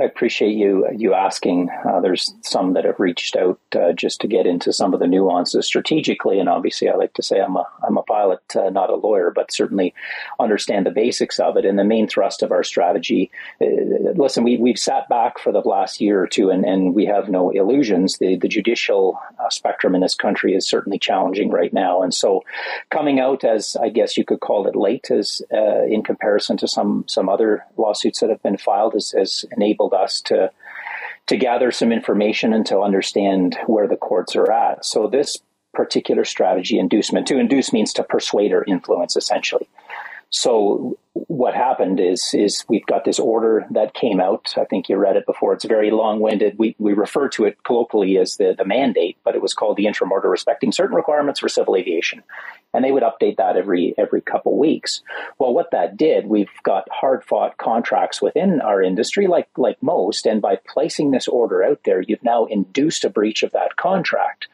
I appreciate you you asking. Uh, there's some that have reached out uh, just to get into some of the nuances strategically, and obviously, I like to say I'm a I'm a pilot, uh, not a lawyer, but certainly understand the basics of it. And the main thrust of our strategy. Uh, listen, we we've sat back for the last year or two, and, and we have no illusions. The the judicial uh, spectrum in this country is certainly challenging right now, and so coming out as I guess you could call it late, as uh, in comparison to some some other lawsuits that have been filed, has, enabled enabled us to to gather some information and to understand where the courts are at. So this particular strategy, inducement, to induce means to persuade or influence, essentially. So what happened is is we've got this order that came out. I think you read it before. It's very long winded. We we refer to it colloquially as the the mandate, but it was called the interim order respecting certain requirements for civil aviation and they would update that every every couple weeks. Well, what that did, we've got hard fought contracts within our industry, like like most, and by placing this order out there, you've now induced a breach of that contract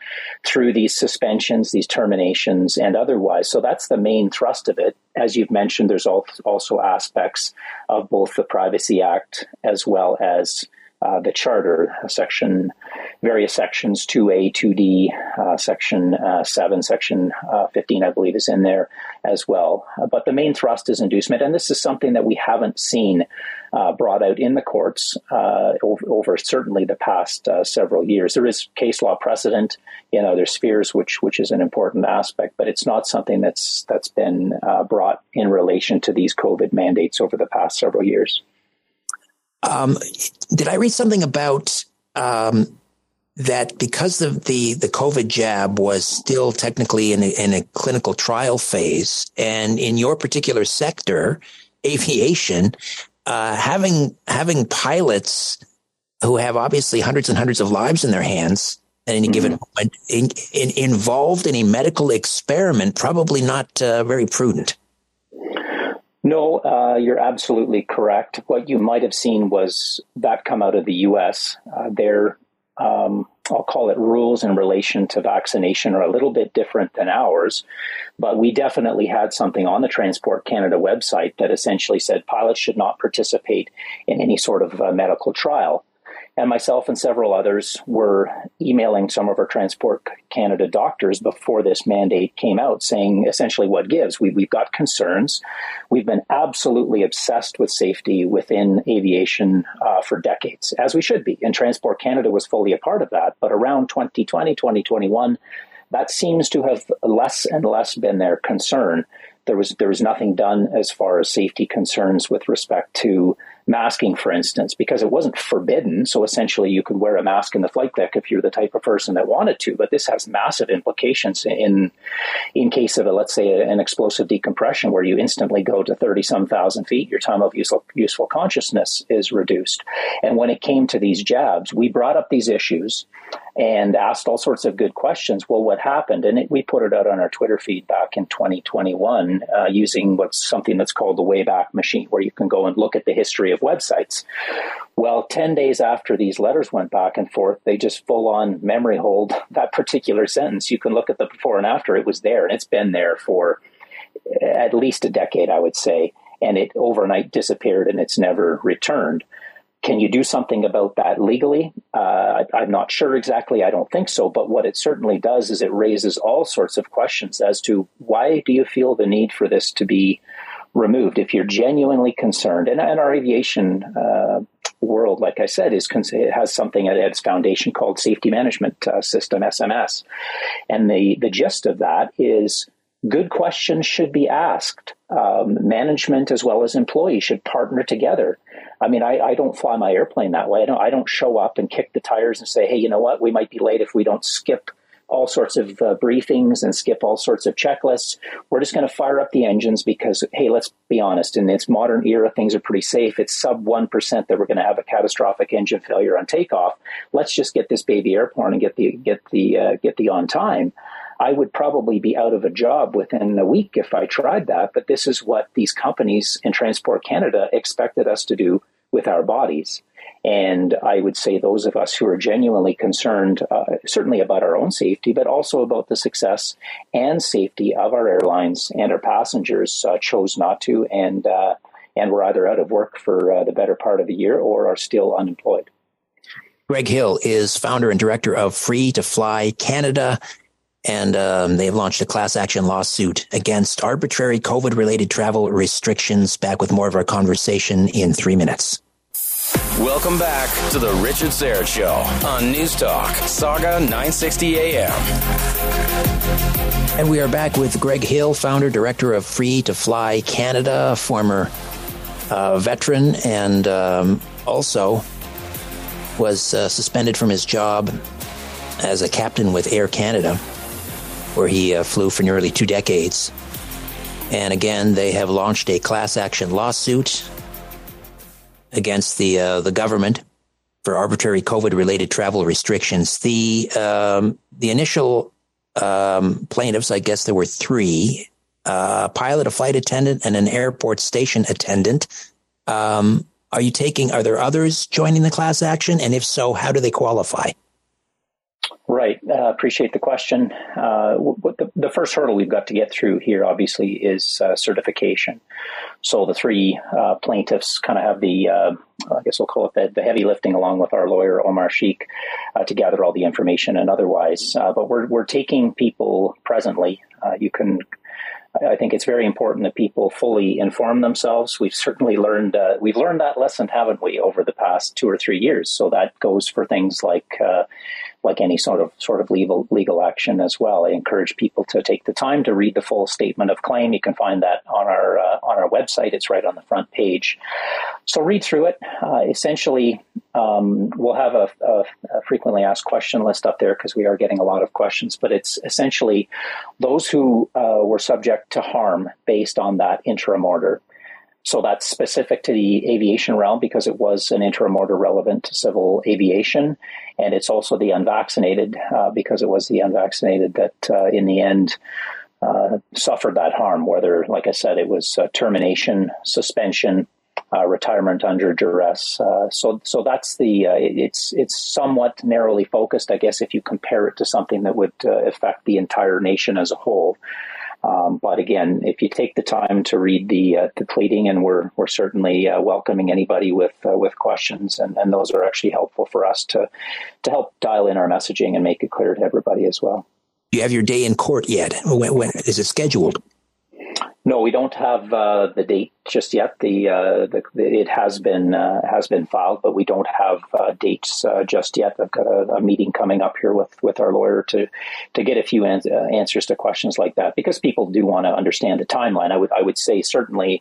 through these suspensions, these terminations, and otherwise. So that's the main thrust of it. As you've mentioned, there's also aspects of both the Privacy Act as well as uh, the charter, section, various sections, 2A, 2D, uh, section uh, 7, section uh, 15, I believe, is in there as well. but the main thrust is inducement, and this is something that we haven't seen brought out in the courts over, over, certainly the past several years. There is case law precedent in other spheres, which which is an important aspect, but it's not something that's that's been brought in relation to these COVID mandates over the past several years. Um, did I read something about um, that because of the the COVID jab was still technically in a, in a clinical trial phase, and in your particular sector, aviation, uh, having having pilots who have obviously hundreds and hundreds of lives in their hands at any mm-hmm. given moment in, in, involved in a medical experiment, probably not uh, very prudent. No, uh, you're absolutely correct. What you might have seen was that come out of the U.S. Uh, their, um, I'll call it rules in relation to vaccination are a little bit different than ours, but we definitely had something on the Transport Canada website that essentially said pilots should not participate in any sort of uh, medical trial. And myself and several others were emailing some of our Transport Canada doctors before this mandate came out, saying essentially what gives. We, have got concerns. We've been absolutely obsessed with safety within aviation uh, for decades, as we should be. And Transport Canada was fully a part of that. But around 2020, 2021, that seems to have less and less been their concern there was there was nothing done as far as safety concerns with respect to masking, for instance, because it wasn't forbidden. So essentially, you could wear a mask in the flight deck if you're the type of person that wanted to. But this has massive implications in in case of a let's say an explosive decompression where you instantly go to thirty some thousand feet. Your time of useful useful consciousness is reduced. And when it came to these jabs, we brought up these issues and asked all sorts of good questions. Well, what happened? And it, we put it out on our Twitter feed back in 2021 uh, using what's something that's called the Wayback Machine, where you can go and look at the history of websites. Well, 10 days after these letters went back and forth, they just full on memory hold [laughs] that particular sentence. You can look at the before and after, it was there, and it's been there for at least a decade, I would say. And it overnight disappeared and it's never returned. Can you do something about that legally? Uh, I, am not sure exactly. I don't think so. But what it certainly does is it raises all sorts of questions as to why do you feel the need for this to be removed? If you're genuinely concerned, and, and our aviation uh, world, like I said, is it has something at its foundation called Safety Management uh, System (SMS), and the the gist of that is good questions should be asked. Um, management as well as employees should partner together. I mean, I, I, don't fly my airplane that way. I don't, I don't show up and kick the tires and say, hey, you know what? We might be late if we don't skip all sorts of uh, briefings and skip all sorts of checklists. We're just going to fire up the engines because, hey, let's be honest, in this modern era, things are pretty safe. It's sub 1% that we're going to have a catastrophic engine failure on takeoff. Let's just get this baby airborne and get the, get the, uh, get the on time. I would probably be out of a job within a week if I tried that. But this is what these companies in Transport Canada expected us to do with our bodies. And I would say those of us who are genuinely concerned, uh, certainly about our own safety, but also about the success and safety of our airlines and our passengers, uh, chose not to, and uh, and were either out of work for uh, the better part of a year or are still unemployed. Greg Hill is founder and director of Free to Fly Canada and um, they've launched a class action lawsuit against arbitrary COVID related travel restrictions. Back with more of our conversation in three minutes. Welcome back to the Richard Syrett Show on News Talk, Sauga 960 AM. And we are back with Greg Hill, founder, director of Free to Fly Canada, former uh, veteran, and um, also was uh, suspended from his job as a captain with Air Canada where he uh, flew for nearly two decades. And again, they have launched a class action lawsuit against the uh, the government for arbitrary COVID related travel restrictions. The um, the initial um, plaintiffs, I guess there were three: uh, a pilot, a flight attendant, and an airport station attendant. Um, are you taking? Are there others joining the class action? And if so, how do they qualify? Right. Uh, appreciate the question. Uh, the, the, first hurdle we've got to get through here, obviously, is uh, certification. So the three uh, plaintiffs kind of have the, uh, I guess we'll call it the, the, heavy lifting, along with our lawyer Omar Sheikh, uh, to gather all the information and otherwise. but we're we're taking people presently. you can I think it's very important that people fully inform themselves. We've certainly learned uh, we've learned that lesson, haven't we, over the past two or three years? So that goes for things like uh, like any sort of sort of legal legal action as well. I encourage people to take the time to read the full statement of claim. You can find that on our uh, on our website. It's right on the front page. So read through it. Uh, essentially, um, we'll have a, a, a, frequently asked question list up there because we are getting a lot of questions. But it's essentially those who uh, were subject to harm based on that interim order. So that's specific to the aviation realm because it was an interim order relevant to civil aviation. And it's also the unvaccinated uh, because it was the unvaccinated that uh, in the end uh, suffered that harm, whether, like I said, it was termination, suspension, uh, retirement under duress. Uh, so, so that's the. Uh, it's it's somewhat narrowly focused, I guess, if you compare it to something that would affect the entire nation as a whole. Um, but again, if you take the time to read the uh, the pleading, and we're we're certainly uh, welcoming anybody with uh, with questions, and, and those are actually helpful for us to to help dial in our messaging and make it clear to everybody as well. Do you have your day in court yet? When, when is it scheduled? No, we don't have uh, the date just yet. The, uh, the, it has been uh, has been filed, but we don't have uh, dates uh, just yet. I've got a, a, meeting coming up here with, with our lawyer to to get a few uh, answers to questions like that because people do want to understand the timeline. I would I would say certainly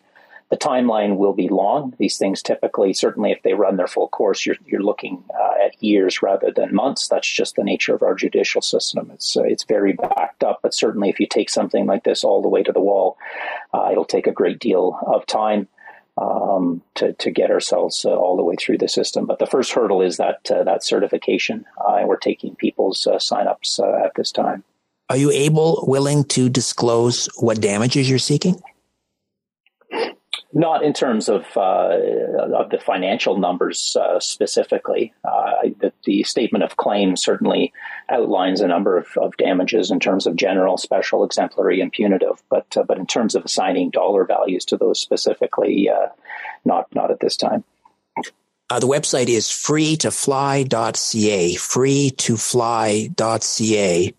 the timeline will be long. These things typically, certainly if they run their full course, you're, you're looking uh, at years rather than months. That's just the nature of our judicial system. It's, uh, it's very backed up, but certainly if you take something like this all the way to the wall, uh, it'll take a great deal of time. Um, to, to get ourselves uh, all the way through the system. But the first hurdle is that uh, that certification, uh, we're taking people's signups at this time. Are you able, willing to disclose what damages you're seeking? Not in terms of uh, of the financial numbers uh, specifically. Uh, the, the, statement of claim certainly outlines a number of, of, damages in terms of general, special, exemplary, and punitive. But uh, but in terms of assigning dollar values to those specifically, uh, not not at this time. Uh, the website is freetofly.ca, freetofly.ca.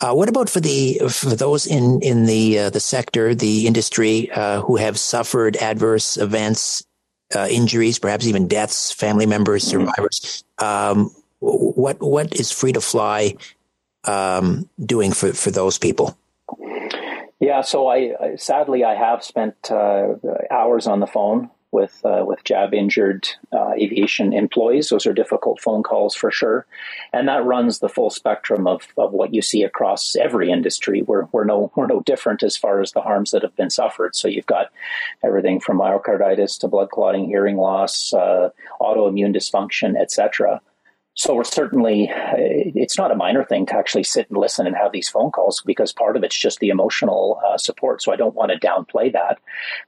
Uh, what about for the for those in in the uh, the sector, the industry uh, who have suffered adverse events, uh, injuries, perhaps even deaths, family members, mm-hmm. survivors? Um, what what is Free to Fly um, doing for for those people? Yeah, so I, I sadly I have spent uh, hours on the phone with uh, with jab injured uh, aviation employees. Those are difficult phone calls for sure, and that runs the full spectrum of, of what you see across every industry. We're we're no we're no different as far as the harms that have been suffered. So you've got everything from myocarditis to blood clotting, hearing loss, uh, autoimmune dysfunction, etc. So we're certainly, it's not a minor thing to actually sit and listen and have these phone calls because part of it's just the emotional uh, support. So I don't want to downplay that.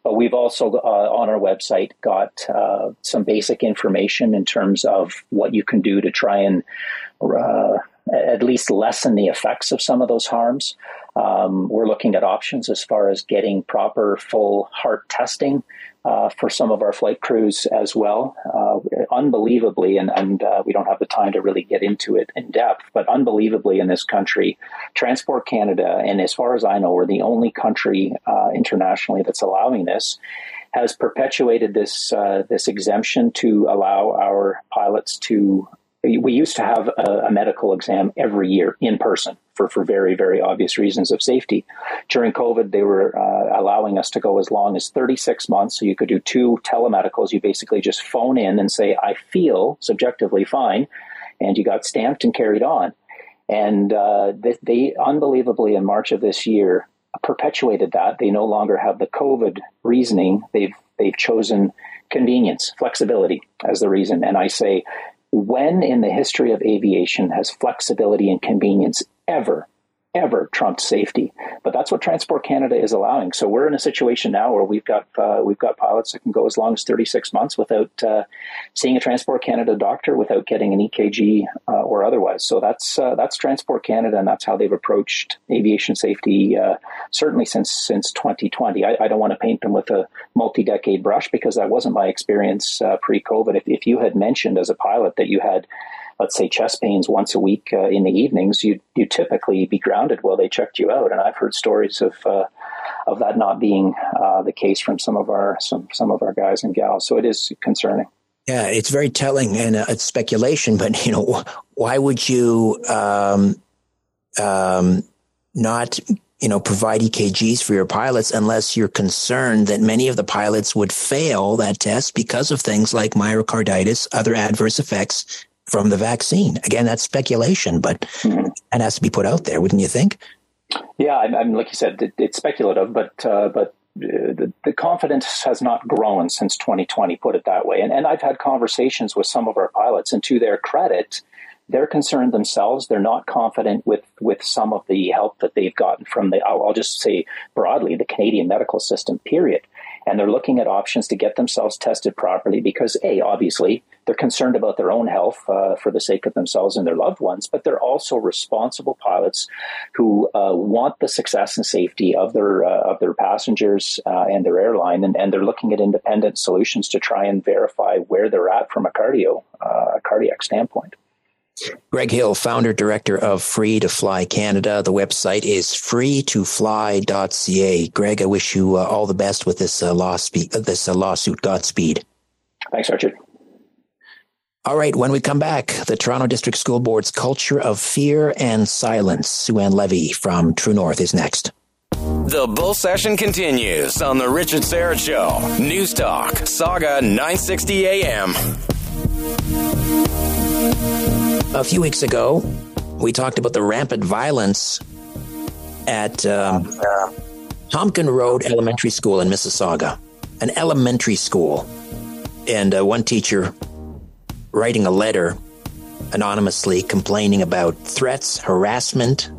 But we've also uh, on our website got uh, some basic information in terms of what you can do to try and uh, at least lessen the effects of some of those harms. Um, we're looking at options as far as getting proper full heart testing uh, for some of our flight crews as well. Uh, unbelievably, and, and uh, we don't have the time to really get into it in depth, but unbelievably in this country, Transport Canada, and as far as I know, we're the only country uh, internationally that's allowing this. Has perpetuated this uh, this exemption to allow our pilots to we used to have a, a, medical exam every year in person for, for very, very obvious reasons of safety. During COVID, they were uh, allowing us to go as long as 36 months. So you could do two telemedicals. You basically just phone in and say, I feel subjectively fine. And you got stamped and carried on. And uh, they, they unbelievably, in March of this year, perpetuated that. They no longer have the COVID reasoning. They've, they've chosen convenience, flexibility as the reason. And I say, when in the history of aviation has flexibility and convenience ever ever trumped safety. But that's what Transport Canada is allowing. So we're in a situation now where we've got uh, we've got pilots that can go as long as 36 months without uh, seeing a Transport Canada doctor, without getting an EKG uh, or otherwise. So that's uh, that's Transport Canada, and that's how they've approached aviation safety uh, certainly since since 2020. I, I, don't want to paint them with a multi-decade brush because that wasn't my experience uh, pre-COVID. If, if you had mentioned as a pilot that you had let's say chest pains once a week uh, in the evenings, you you typically be grounded while they checked you out. And I've heard stories of uh, of that not being uh, the case from some of our some some of our guys and gals. So it is concerning. Yeah, it's very telling, and uh, it's speculation. But you know, why would you um, um, not you know, provide EKGs for your pilots unless you're concerned that many of the pilots would fail that test because of things like myocarditis, other adverse effects from the vaccine. Again, that's speculation, but mm-hmm. that has to be put out there, wouldn't you think? Yeah, I, I like you said, it, it's speculative, but uh, but uh, the, the, confidence has not grown since 2020. Put it that way, and and I've had conversations with some of our pilots, and to their credit, they're concerned themselves. They're not confident with with some of the help that they've gotten from the. I'll, I'll just say broadly, the Canadian medical system. Period and they're looking at options to get themselves tested properly because a obviously they're concerned about their own health uh, for the sake of themselves and their loved ones but they're also responsible pilots who uh, want the success and safety of their uh, of their passengers uh, and their airline. And, and they're looking at independent solutions to try and verify where they're at from a cardio uh, cardiac standpoint Greg Hill, founder director of Free to Fly Canada. The website is freetofly.ca. Greg, I wish you uh, all the best with this uh, lawsuit. This uh, lawsuit. Godspeed. Thanks, Richard. All right, when we come back, the Toronto District School Board's culture of fear and silence. Sue Ann Levy from True North is next. The bull session continues on the Richard Syrett Show. News Talk, Sauga 960 AM. A few weeks ago, we talked about the rampant violence at um, Tomken Road Elementary School in Mississauga, an elementary school. And uh, one teacher writing a letter anonymously complaining about threats, harassment,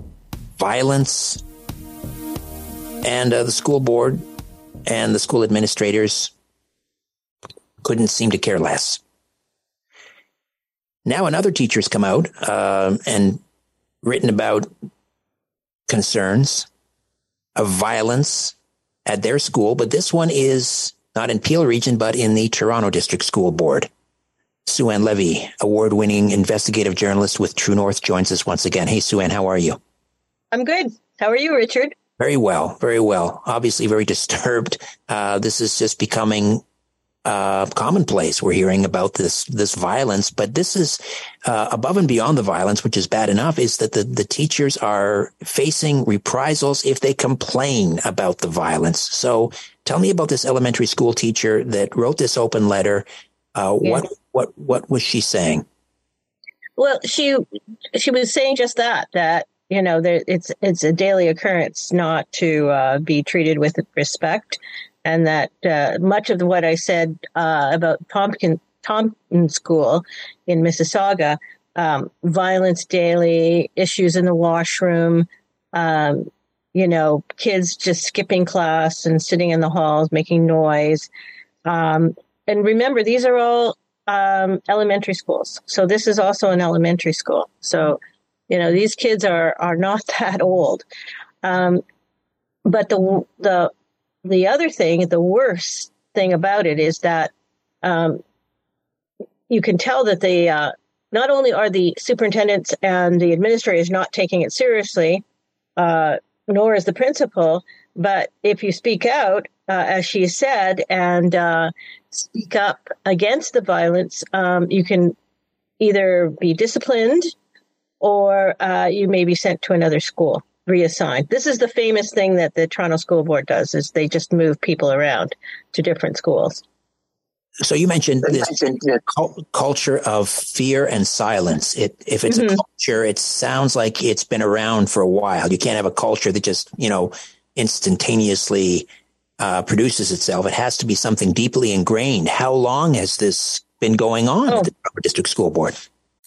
violence. And uh, the school board and the school administrators couldn't seem to care less. Now, another teacher's come out uh, and written about concerns of violence at their school, but this one is not in Peel Region, but in the Toronto District School Board. Sue Ann Levy, award winning investigative journalist with True North, joins us once again. Hey, Sue Ann, how are you? I'm good. How are you, Richard? Very well, very well. Obviously, very disturbed. Uh, this is just becoming uh, commonplace. We're hearing about this this violence, but this is uh, above and beyond the violence, which is bad enough. Is that the the teachers are facing reprisals if they complain about the violence? So, tell me about this elementary school teacher that wrote this open letter. Uh, yeah. What what what was she saying? Well, she she was saying just that that you know there, it's it's a daily occurrence not to uh, be treated with respect, and that uh, much of what I said uh, about Tomken Tomken School in Mississauga, um, violence daily, issues in the washroom. Um, you know, kids just skipping class and sitting in the halls making noise. Um, and remember, these are all um, elementary schools. So this is also an elementary school. So, you know, these kids are are not [laughs] that old. Um, but the the the other thing, the worst thing about it is that um, you can tell that the uh, not only are the superintendents and the administrators not taking it seriously, uh, nor is the principal, but if you speak out, uh, as she said, and uh, speak up against the violence, um, you can either be disciplined or uh, you may be sent to another school, reassigned. This is the famous thing that the Toronto School Board does: is they just move people around to different schools. So you mentioned this culture of fear and silence. It, if it's mm-hmm. a culture, it sounds like it's been around for a while. You can't have a culture that just you know instantaneously uh, produces itself. It has to be something deeply ingrained. How long has this been going on oh. at the District School Board?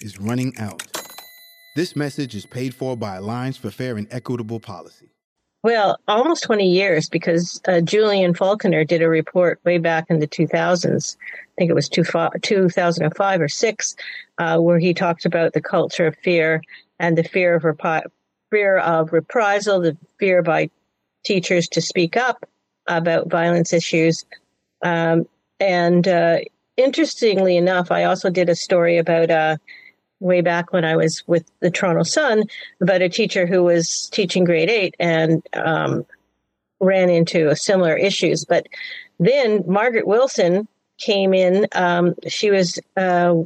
is running out. This message is paid for by Alliance for Fair and Equitable Policy. Well, almost 20 years because uh, Julian Falconer did a report way back in the 2000s. I think it was two, 2005 or 6, uh, where he talked about the culture of fear and the fear of, fear of reprisal, the fear by teachers to speak up about violence issues. Um, and uh, interestingly enough, I also did a story about uh, way back when I was with the Toronto Sun about a teacher who was teaching grade eight and um, ran into similar issues. But then Margaret Wilson came in. Um, she was a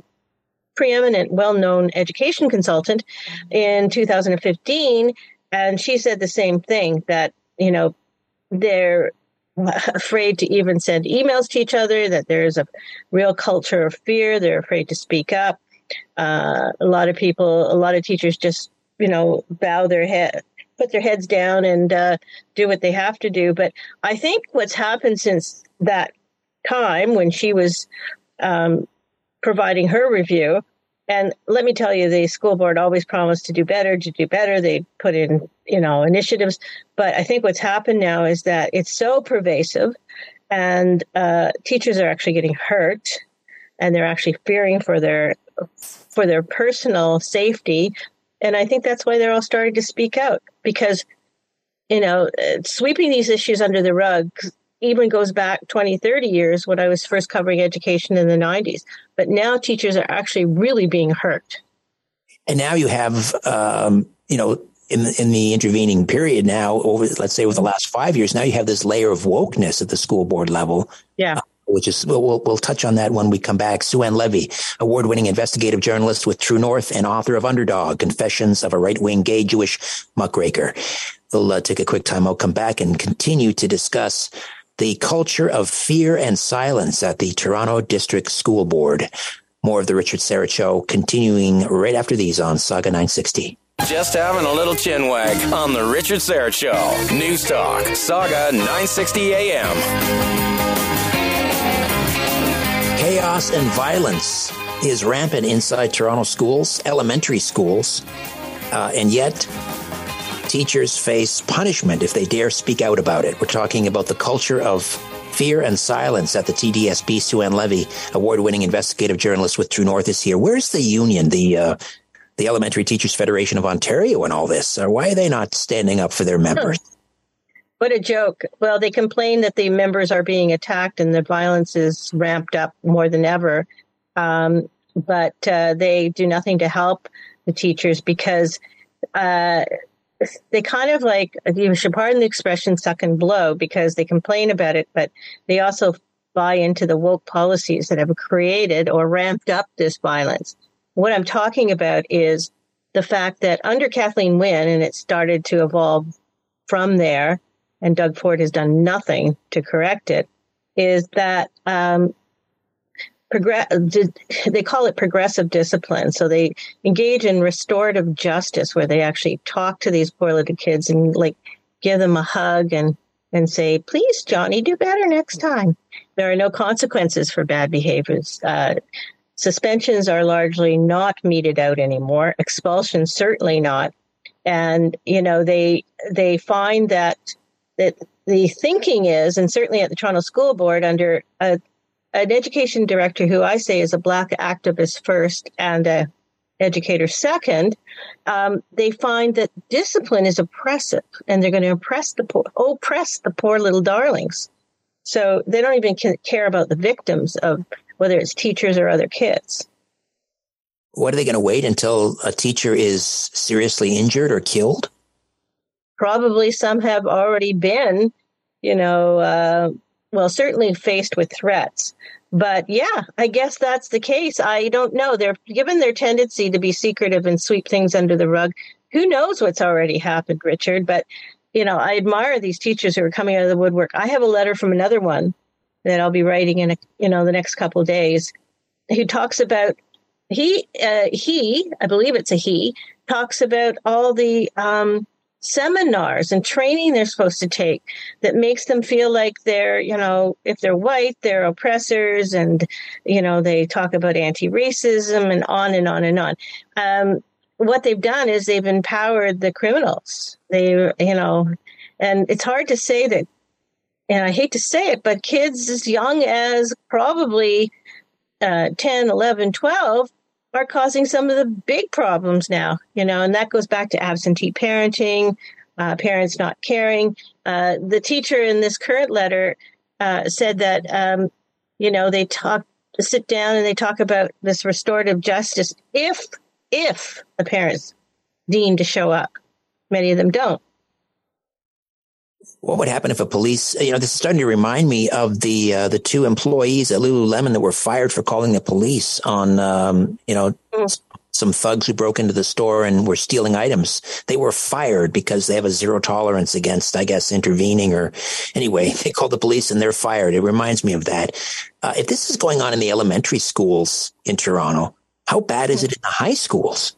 preeminent, well known education consultant in 2015. And she said the same thing that you know, they're afraid to even send emails to each other, that there's a real culture of fear. They're afraid to speak up. Uh, a lot of people, a lot of teachers just, you know, bow their head, put their heads down and uh, do what they have to do. But I think what's happened since that time when she was um, providing her review, and let me tell you, the school board always promised to do better, to do better. They put in, you know, initiatives. But I think what's happened now is that it's so pervasive and uh, teachers are actually getting hurt and they're actually fearing for their for their personal safety. And i think that's why they're all starting to speak out because you know sweeping these issues under the rug even goes back 20 30 years when i was first covering education in the 90s but now teachers are actually really being hurt. And now you have um, you know in in the intervening period now over let's say over the last five years now you have this layer of wokeness at the school board level. Yeah which is we'll, we'll, touch on that when we come back. Sue Ann Levy, award-winning investigative journalist with True North and author of Underdog: Confessions of a Right-Wing Gay Jewish Muckraker. We'll uh, take a quick time. I'll come back and continue to discuss the culture of fear and silence at the Toronto District School Board. More of the Richard Syrett Show continuing right after these on Sauga 960. Just having a little chin wag on the Richard Syrett Show. News Talk, Sauga 960 AM. Chaos and violence is rampant inside Toronto schools, elementary schools, uh, and yet teachers face punishment if they dare speak out about it. We're talking about the culture of fear and silence at the TDSB. Sue Ann Levy, award-winning investigative journalist with True North, is here. Where's the union, the uh, the Elementary Teachers Federation of Ontario, and all this? Uh, why are they not standing up for their members? What a joke. Well, they complain that the members are being attacked and the violence is ramped up more than ever. Um, but uh, they do nothing to help the teachers because uh, they kind of like, you should pardon the expression, suck and blow because they complain about it, but they also buy into the woke policies that have created or ramped up this violence. What I'm talking about is the fact that under Kathleen Wynne, and it started to evolve from there, and Doug Ford has done nothing to correct it, is that um, progress, they call it progressive discipline. So they engage in restorative justice, where they actually talk to these poor little kids and like give them a hug and and say, "Please, Johnny, do better next time." There are no consequences for bad behaviors. Uh, suspensions are largely not meted out anymore. Expulsion certainly not. And you know they they find that that the thinking is, and certainly at the Toronto School Board, under a, an education director who I say is a black activist first and a educator second, um, they find that discipline is oppressive, and they're going to oppress the poor, oppress the poor little darlings. So they don't even care about the victims of whether it's teachers or other kids. What are they going to wait until a teacher is seriously injured or killed? Probably some have already been, you know, uh, well, certainly faced with threats. But yeah, I guess that's the case. I don't know. They're given their tendency to be secretive and sweep things under the rug. Who knows what's already happened, Richard? But you know, I admire these teachers who are coming out of the woodwork. I have a letter from another one that I'll be writing in a, you know the next couple days. Who talks about he uh, he I believe it's a he talks about all the um, seminars and training they're supposed to take that makes them feel like they're, you know, if they're white, they're oppressors and, you know, they talk about anti racism and on and on and on. Um, what they've done is they've empowered the criminals. They, you know, and it's hard to say that, and I hate to say it, but kids as young as probably uh, 10, 11, 12 are causing some of the big problems now, you know, and that goes back to absentee parenting, uh, parents not caring. Uh, the teacher in this current letter uh, said that, um, you know, they talk, sit down and they talk about this restorative justice if, if the parents deem to show up. Many of them don't what would happen if a police you know this is starting to remind me of the uh, the two employees at lululemon that were fired for calling the police on um, you know mm. some thugs who broke into the store and were stealing items. They were fired because they have a zero tolerance against, I guess, intervening or anyway, [laughs] they called the police and they're fired. It reminds me of that. Uh, if this is going on in the elementary schools in Toronto, how bad is it in the high schools?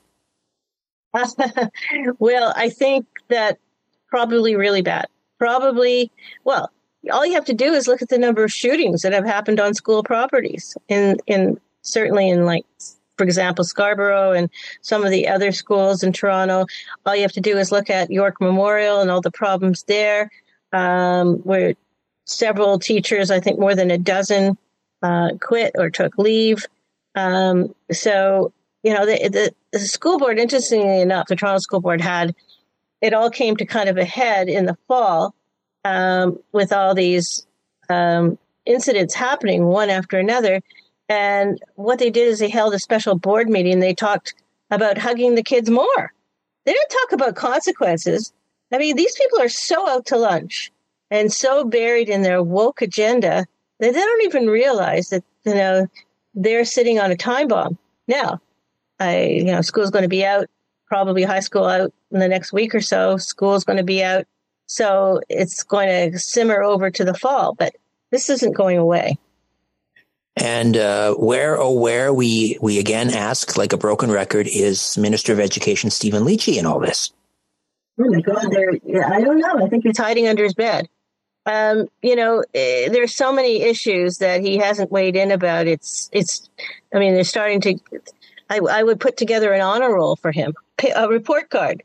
[laughs] well, I think that probably really bad. Probably, well, all you have to do is look at the number of shootings that have happened on school properties in in certainly in like for example, Scarborough and some of the other schools in Toronto. All you have to do is look at York Memorial and all the problems there, um, where several teachers, I think more than a dozen, uh, quit or took leave. Um, so, you know, the, the, the, school board, interestingly enough, the Toronto School Board had it all came to kind of a head in the fall um, with all these um, incidents happening one after another. And what they did is they held a special board meeting. They talked about hugging the kids more. They didn't talk about consequences. I mean, these people are so out to lunch and so buried in their woke agenda that they don't even realize that, you know, they're sitting on a time bomb. Now, I, you know, school's going to be out, probably high school out in the next week or so. School's going to be out. So it's going to simmer over to the fall, but this isn't going away. And uh, where, oh, where we we again ask, like a broken record, is Minister of Education Stephen Lecce in all this? Oh my God, there. I don't know. I think he's hiding under his bed. Um, you know, eh, there's so many issues that he hasn't weighed in about. It's, it's. I mean, they're starting to. I, I would put together an honor roll for him, a report card.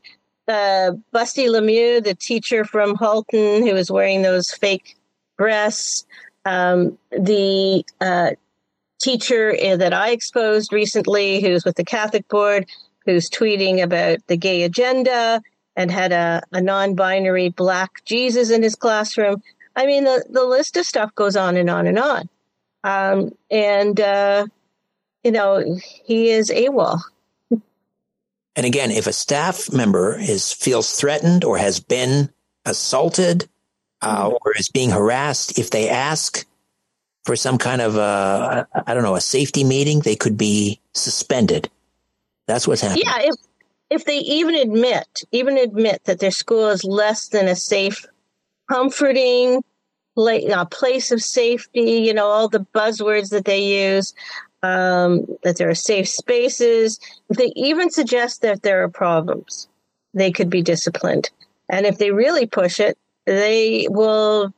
Uh, Busty Lemieux, the teacher from Halton, who was wearing those fake breasts. Um, the uh, teacher uh, that I exposed recently, who's with the Catholic Board, who's tweeting about the gay agenda and had a, a non binary black Jesus in his classroom. I mean, the, the list of stuff goes on and on and on. Um, and, uh, you know, he is AWOL. And again, if a staff member is feels threatened or has been assaulted uh, mm-hmm. or is being harassed, if they ask for some kind of a, I don't know, a safety meeting, they could be suspended. That's what's happening. Yeah. If, if they even admit, even admit that their school is less than a safe, comforting a place of safety, you know, all the buzzwords that they use, um, that there are safe spaces. They even suggest that there are problems, they could be disciplined. And if they really push it, they will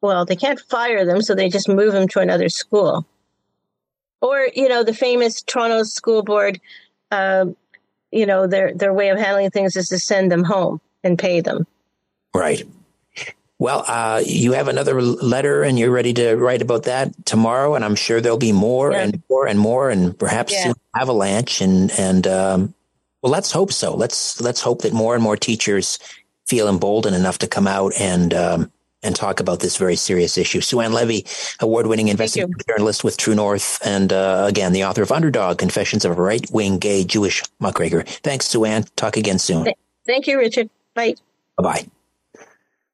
well, they can't fire them, so they just move them to another school. Or, you know, the famous Toronto School Board, uh, you know, their their way of handling things is to send them home and pay them. Right. Well, uh, you have another letter, and you're ready to write about that tomorrow, and I'm sure there'll be more yeah. and more and more, and perhaps yeah. avalanche. And and um, well, let's hope so. Let's let's hope that more and more teachers feel emboldened enough to come out and um, and talk about this very serious issue. Sue-Ann Levy, award-winning investigative journalist with True North, and uh, again, the author of Underdog: Confessions of a Right-Wing Gay Jewish Muckraker. Thanks, Sue-Ann. Talk again soon. Thank you, Richard. Bye. Bye.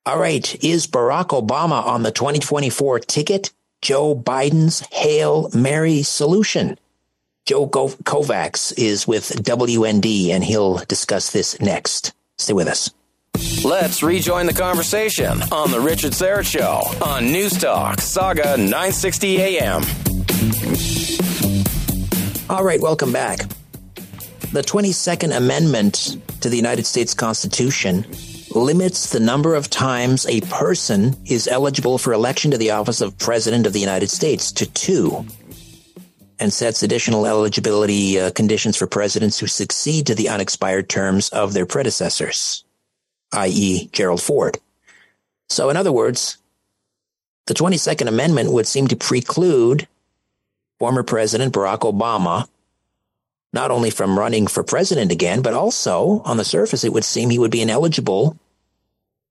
All right. Is Barack Obama on the 2024 ticket? Joe Biden's Hail Mary solution. Joe Kovacs is with WND, and he'll discuss this next. Stay with us. Let's rejoin the conversation on The Richard Syrett Show on News Talk, Sauga 960 AM. All right, welcome back. The 22nd Amendment to the United States Constitution limits the number of times a person is eligible for election to the office of President of the United States to two and sets additional eligibility uh, conditions for presidents who succeed to the unexpired terms of their predecessors i.e., Gerald Ford. So, in other words, the 22nd Amendment would seem to preclude former President Barack Obama not only from running for president again, but also on the surface, it would seem he would be ineligible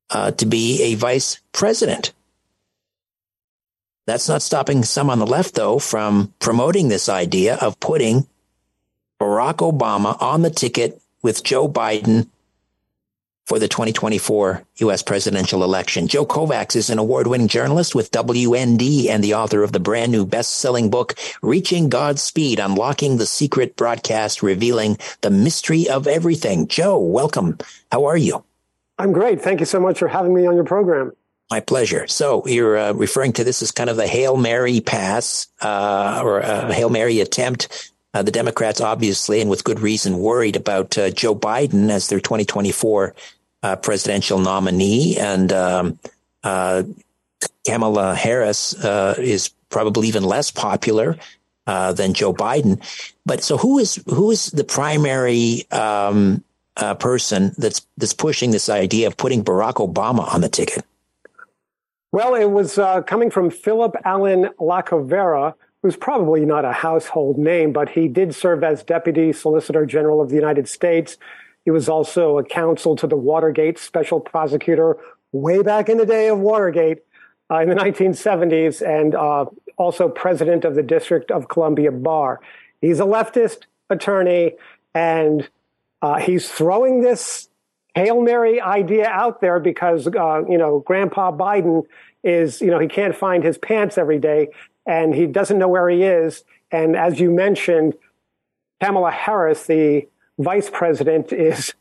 uh, to be a vice president. That's not stopping some on the left, though, from promoting this idea of putting Barack Obama on the ticket with Joe Biden for the 2024 U.S. presidential election. Joe Kovacs is an award winning journalist with WND and the author of the brand new best selling book, Reaching God's Speed Unlocking the Secret Broadcast, Revealing the Mystery of Everything. Joe, welcome. How are you? I'm great. Thank you so much for having me on your program. My pleasure. So you're uh, referring to this as kind of a Hail Mary pass uh, or a Hail Mary attempt. Uh, the Democrats, obviously, and with good reason, worried about uh, Joe Biden as their 2024 uh, presidential nominee. And um, uh, Kamala Harris is probably even less popular than Joe Biden. But so who is who is the primary um, person that's that's pushing this idea of putting Barack Obama on the ticket? Well, it was uh, coming from Philip Allen Lacovara, who's probably not a household name, but he did serve as Deputy Solicitor General of the United States. He was also a counsel to the Watergate Special Prosecutor way back in the day of Watergate uh, in the 1970s, and uh, also president of the District of Columbia Bar. He's a leftist attorney, and uh, he's throwing this Hail Mary idea out there because, uh, you know, Grandpa Biden is, you know, he can't find his pants every day and he doesn't know where he is. And as you mentioned, Kamala Harris, the vice president, [laughs] is,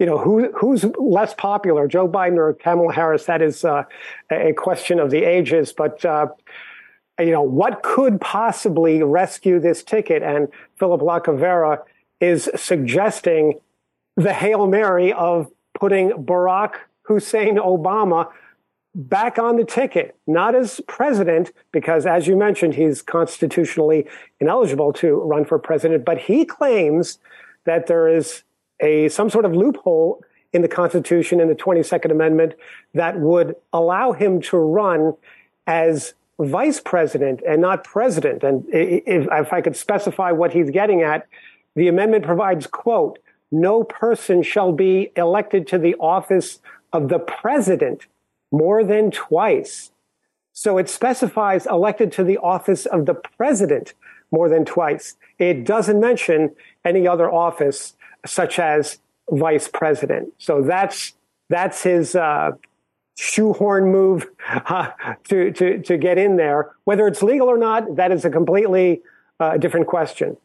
you know, who, who's less popular, Joe Biden or Kamala Harris? That is uh, a question of the ages. But, uh, you know, what could possibly rescue this ticket? And Philip Lacovara is suggesting the Hail Mary of putting Barack Hussein Obama back on the ticket, not as president, because as you mentioned, he's constitutionally ineligible to run for president, but he claims that there is a some sort of loophole in the Constitution in the 22nd Amendment that would allow him to run as vice president and not president. And if, if I could specify what he's getting at, the amendment provides, quote, no person shall be elected to the office of the president more than twice. So it specifies elected to the office of the president more than twice. It doesn't mention any other office such as vice president. So that's that's his uh, shoehorn move [laughs] uh, to, to to get in there. Whether it's legal or not, that is a completely uh, different question.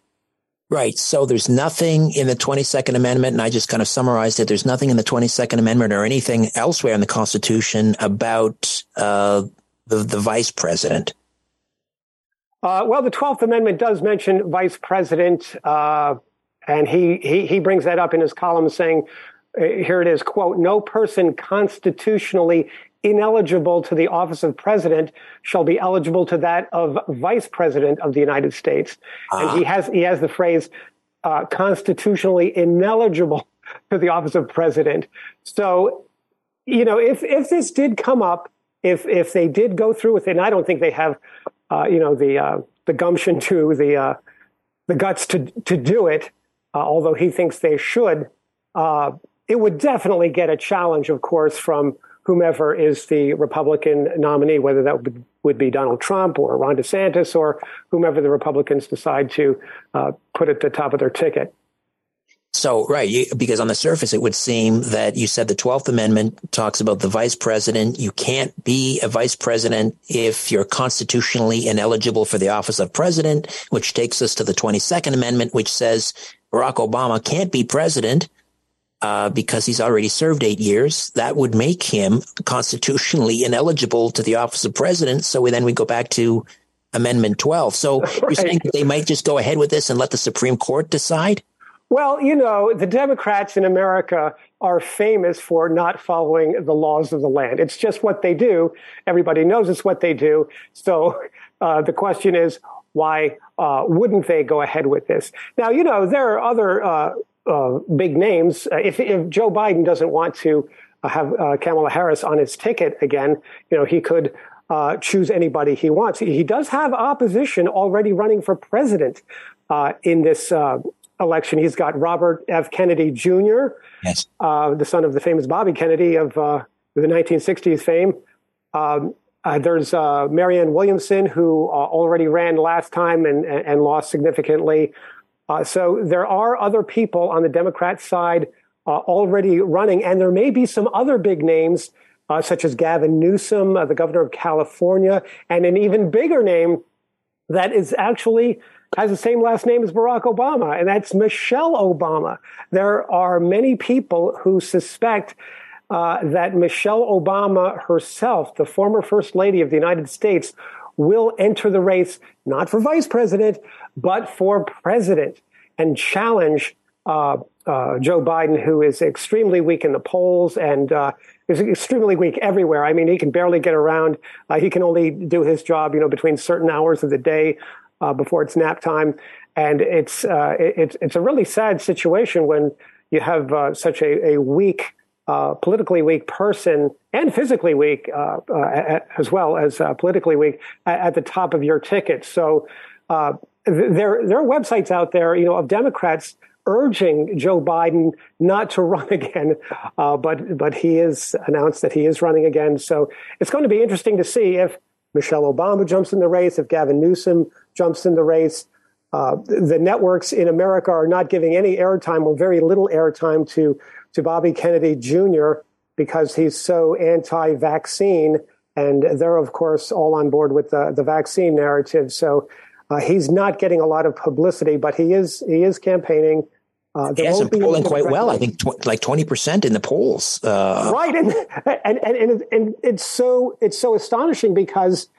Right. So there's nothing in the 22nd Amendment, and I just kind of summarized it. There's nothing in the 22nd Amendment or anything elsewhere in the Constitution about uh, the, the vice president. Uh, well, the 12th Amendment does mention vice president, uh, and he, he, he brings that up in his column saying, uh, here it is, quote, no person constitutionally ineligible to the office of president shall be eligible to that of vice president of the United States. Uh-huh. And he ah. has he has the phrase uh, constitutionally ineligible [laughs] to the office of president. So, you know, if if this did come up, if if they did go through with it, and I don't think they have, uh, you know, the uh, the gumption to the uh, the guts to to do it, uh, although he thinks they should. Uh, it would definitely get a challenge, of course, from whomever is the Republican nominee, whether that would be Donald Trump or Ron DeSantis or whomever the Republicans decide to uh, put at the top of their ticket. So, right, you, because on the surface, it would seem that you said the 12th Amendment talks about the vice president. You can't be a vice president if you're constitutionally ineligible for the office of president, which takes us to the 22nd Amendment, which says Barack Obama can't be president uh, because he's already served eight years, that would make him constitutionally ineligible to the office of president. So then we go back to Amendment 12. So right. [laughs] you're saying they might just go ahead with this and let the Supreme Court decide? Well, you know, the Democrats in America are famous for not following the laws of the land. It's just what they do. Everybody knows it's what they do. So uh, the question is, why uh, wouldn't they go ahead with this? Now, you know, there are other uh, uh, big names. Uh, if, if, Joe Biden doesn't want to uh, have uh, Kamala Harris on his ticket again, you know, he could uh, choose anybody he wants. He, does have opposition already running for president uh, in this election. He's got Robert F. Kennedy Jr., yes. the son of the famous Bobby Kennedy of the 1960s fame. Um, uh, there's uh, Marianne Williamson, who uh, already ran last time and, and lost significantly. Uh, so there are other people on the Democrat side uh, already running, and there may be some other big names, uh, such as Gavin Newsom, uh, the governor of California, and an even bigger name that is actually has the same last name as Barack Obama, and that's Michelle Obama. There are many people who suspect uh, that Michelle Obama herself, the former First Lady of the United States, will enter the race not for vice president, but for president and challenge uh, uh, Joe Biden, who is extremely weak in the polls and uh, is extremely weak everywhere. I mean, he can barely get around. Uh, he can only do his job, you know, between certain hours of the day uh, before it's nap time, and it's uh, it's it's a really sad situation when you have such a, a weak. Uh, politically weak person and physically weak uh, uh, as well as politically weak at, at, the top of your ticket. So there there are websites out there, you know, of Democrats urging Joe Biden not to [laughs] run again, uh, but but he has announced that he is running again. So it's going to be interesting to see if Michelle Obama jumps in the race, if Gavin Newsom jumps in the race. Uh, the networks in America are not giving any airtime or very little airtime to to Bobby Kennedy Jr. because he's so anti-vaccine, and they're of course all on board with the the vaccine narrative. So uh, he's not getting a lot of publicity, but he is he is campaigning. Uh, he has been polling quite well. I think tw- like twenty percent in the polls. Uh, right, and, and and and and it's so it's so astonishing because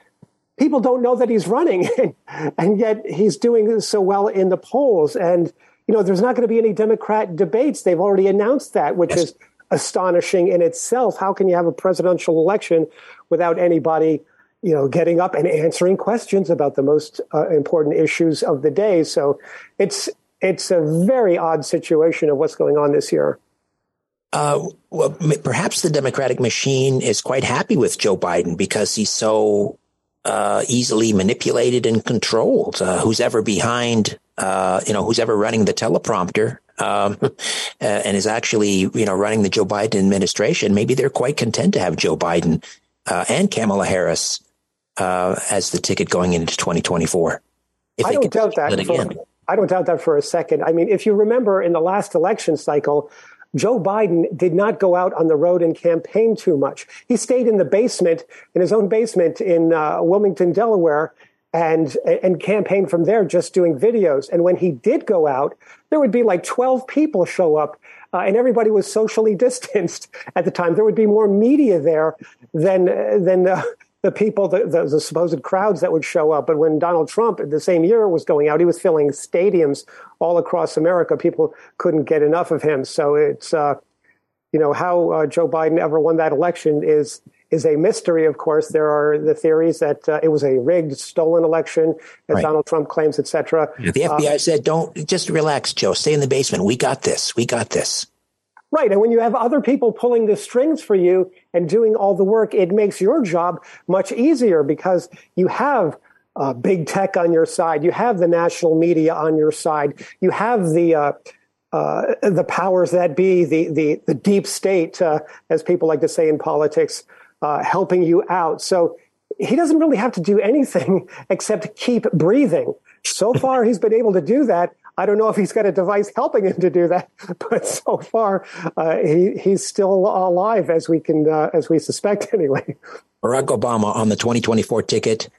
people don't know that he's running, [laughs] and yet he's doing so well in the polls. And you know, there's not going to be any Democrat debates. They've already announced that, which yes. is astonishing in itself. How can you have a presidential election without anybody? you know, getting up and answering questions about the most uh, important issues of the day. So it's it's a very odd situation of what's going on this year. Uh, well, perhaps the Democratic machine is quite happy with Joe Biden because he's so uh, easily manipulated and controlled. Uh, who's ever behind, uh, you know, who's ever running the teleprompter um, [laughs] and is actually, you know, running the Joe Biden administration, maybe they're quite content to have Joe Biden uh, and Kamala Harris uh, as the ticket going into 2024. I don't doubt that. For, I don't doubt that for a second. I mean, if you remember in the last election cycle, Joe Biden did not go out on the road and campaign too much. He stayed in the basement, in his own basement in uh, Wilmington, Delaware, and and campaigned from there, just doing videos. And when he did go out, there would be like 12 people show up, uh, and everybody was socially [laughs] distanced at the time. There would be more media there than than uh, the people, the, the, the, supposed crowds that would show up. But when Donald Trump, the same year, was going out, he was filling stadiums all across America. People couldn't get enough of him. So it's, uh, you know, how uh, Joe Biden ever won that election is is a mystery. Of course, there are the theories that uh, it was a rigged, stolen election, as right. Donald Trump claims, etc. The FBI said, "Don't just relax, Joe. Stay in the basement. We got this. We got this." Right. And when you have other people pulling the strings for you and doing all the work, it makes your job much easier because you have uh, big tech on your side. You have the national media on your side. You have the, uh, uh, the powers that be, the, the, the deep state, uh, as people like to say in politics, uh, helping you out. So he doesn't really have to do anything [laughs] except keep breathing. So [laughs] far, he's been able to do that I don't know if he's got a device helping him to do that, [laughs] but so far uh, he, he's still alive, as we can uh, as we suspect anyway. Barack Obama on the 2024 ticket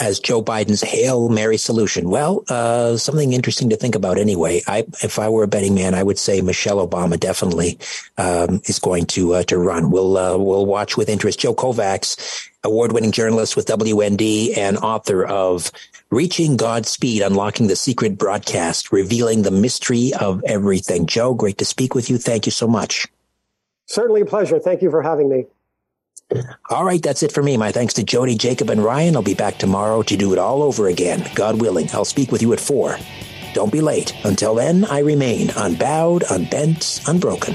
as Joe Biden's hail mary solution. Well, uh, something interesting to think about anyway. I, if I were a betting man, I would say Michelle Obama definitely um, is going to uh, to run. We'll uh, we'll watch with interest. Joe Kovacs, award-winning journalist with WND and author of Reaching God's Speed, Unlocking the Secret Broadcast, Revealing the Mystery of Everything. Joe, great to speak with you. Thank you so much. Certainly a pleasure. Thank you for having me. All right, that's it for me. My thanks to Jody, Jacob, and Ryan. I'll be back tomorrow to do it all over again. God willing, I'll speak with you at four. Don't be late. Until then, I remain unbowed, unbent, unbroken.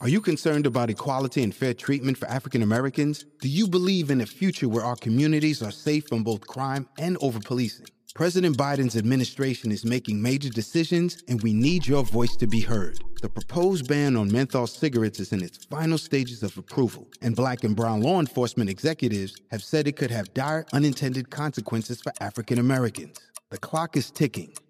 Are you concerned about equality and fair treatment for African Americans? Do you believe in a future where our communities are safe from both crime and over policing? President Biden's administration is making major decisions, and we need your voice to be heard. The proposed ban on menthol cigarettes is in its final stages of approval, and black and brown law enforcement executives have said it could have dire unintended consequences for African Americans. The clock is ticking.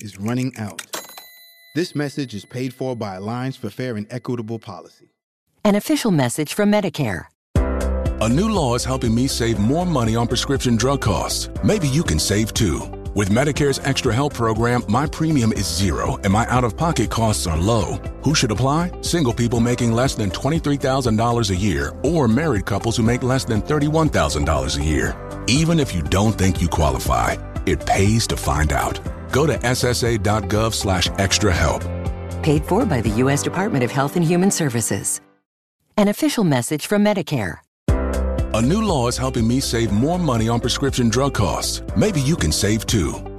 is running out. This message is paid for by Alliance for Fair and Equitable Policy. An official message from Medicare. A new law is helping me save more money on prescription drug costs. Maybe you can save too. With Medicare's Extra Help program, my premium is zero and my out of pocket costs are low. Who should apply? Single people making less than $23,000 a year or married couples who make less than $31,000 a year. Even if you don't think you qualify, it pays to find out. Go to ssa.gov slash extra help. Paid for by the U.S. Department of Health and Human Services. An official message from Medicare. A new law is helping me save more money on prescription drug costs. Maybe you can save too.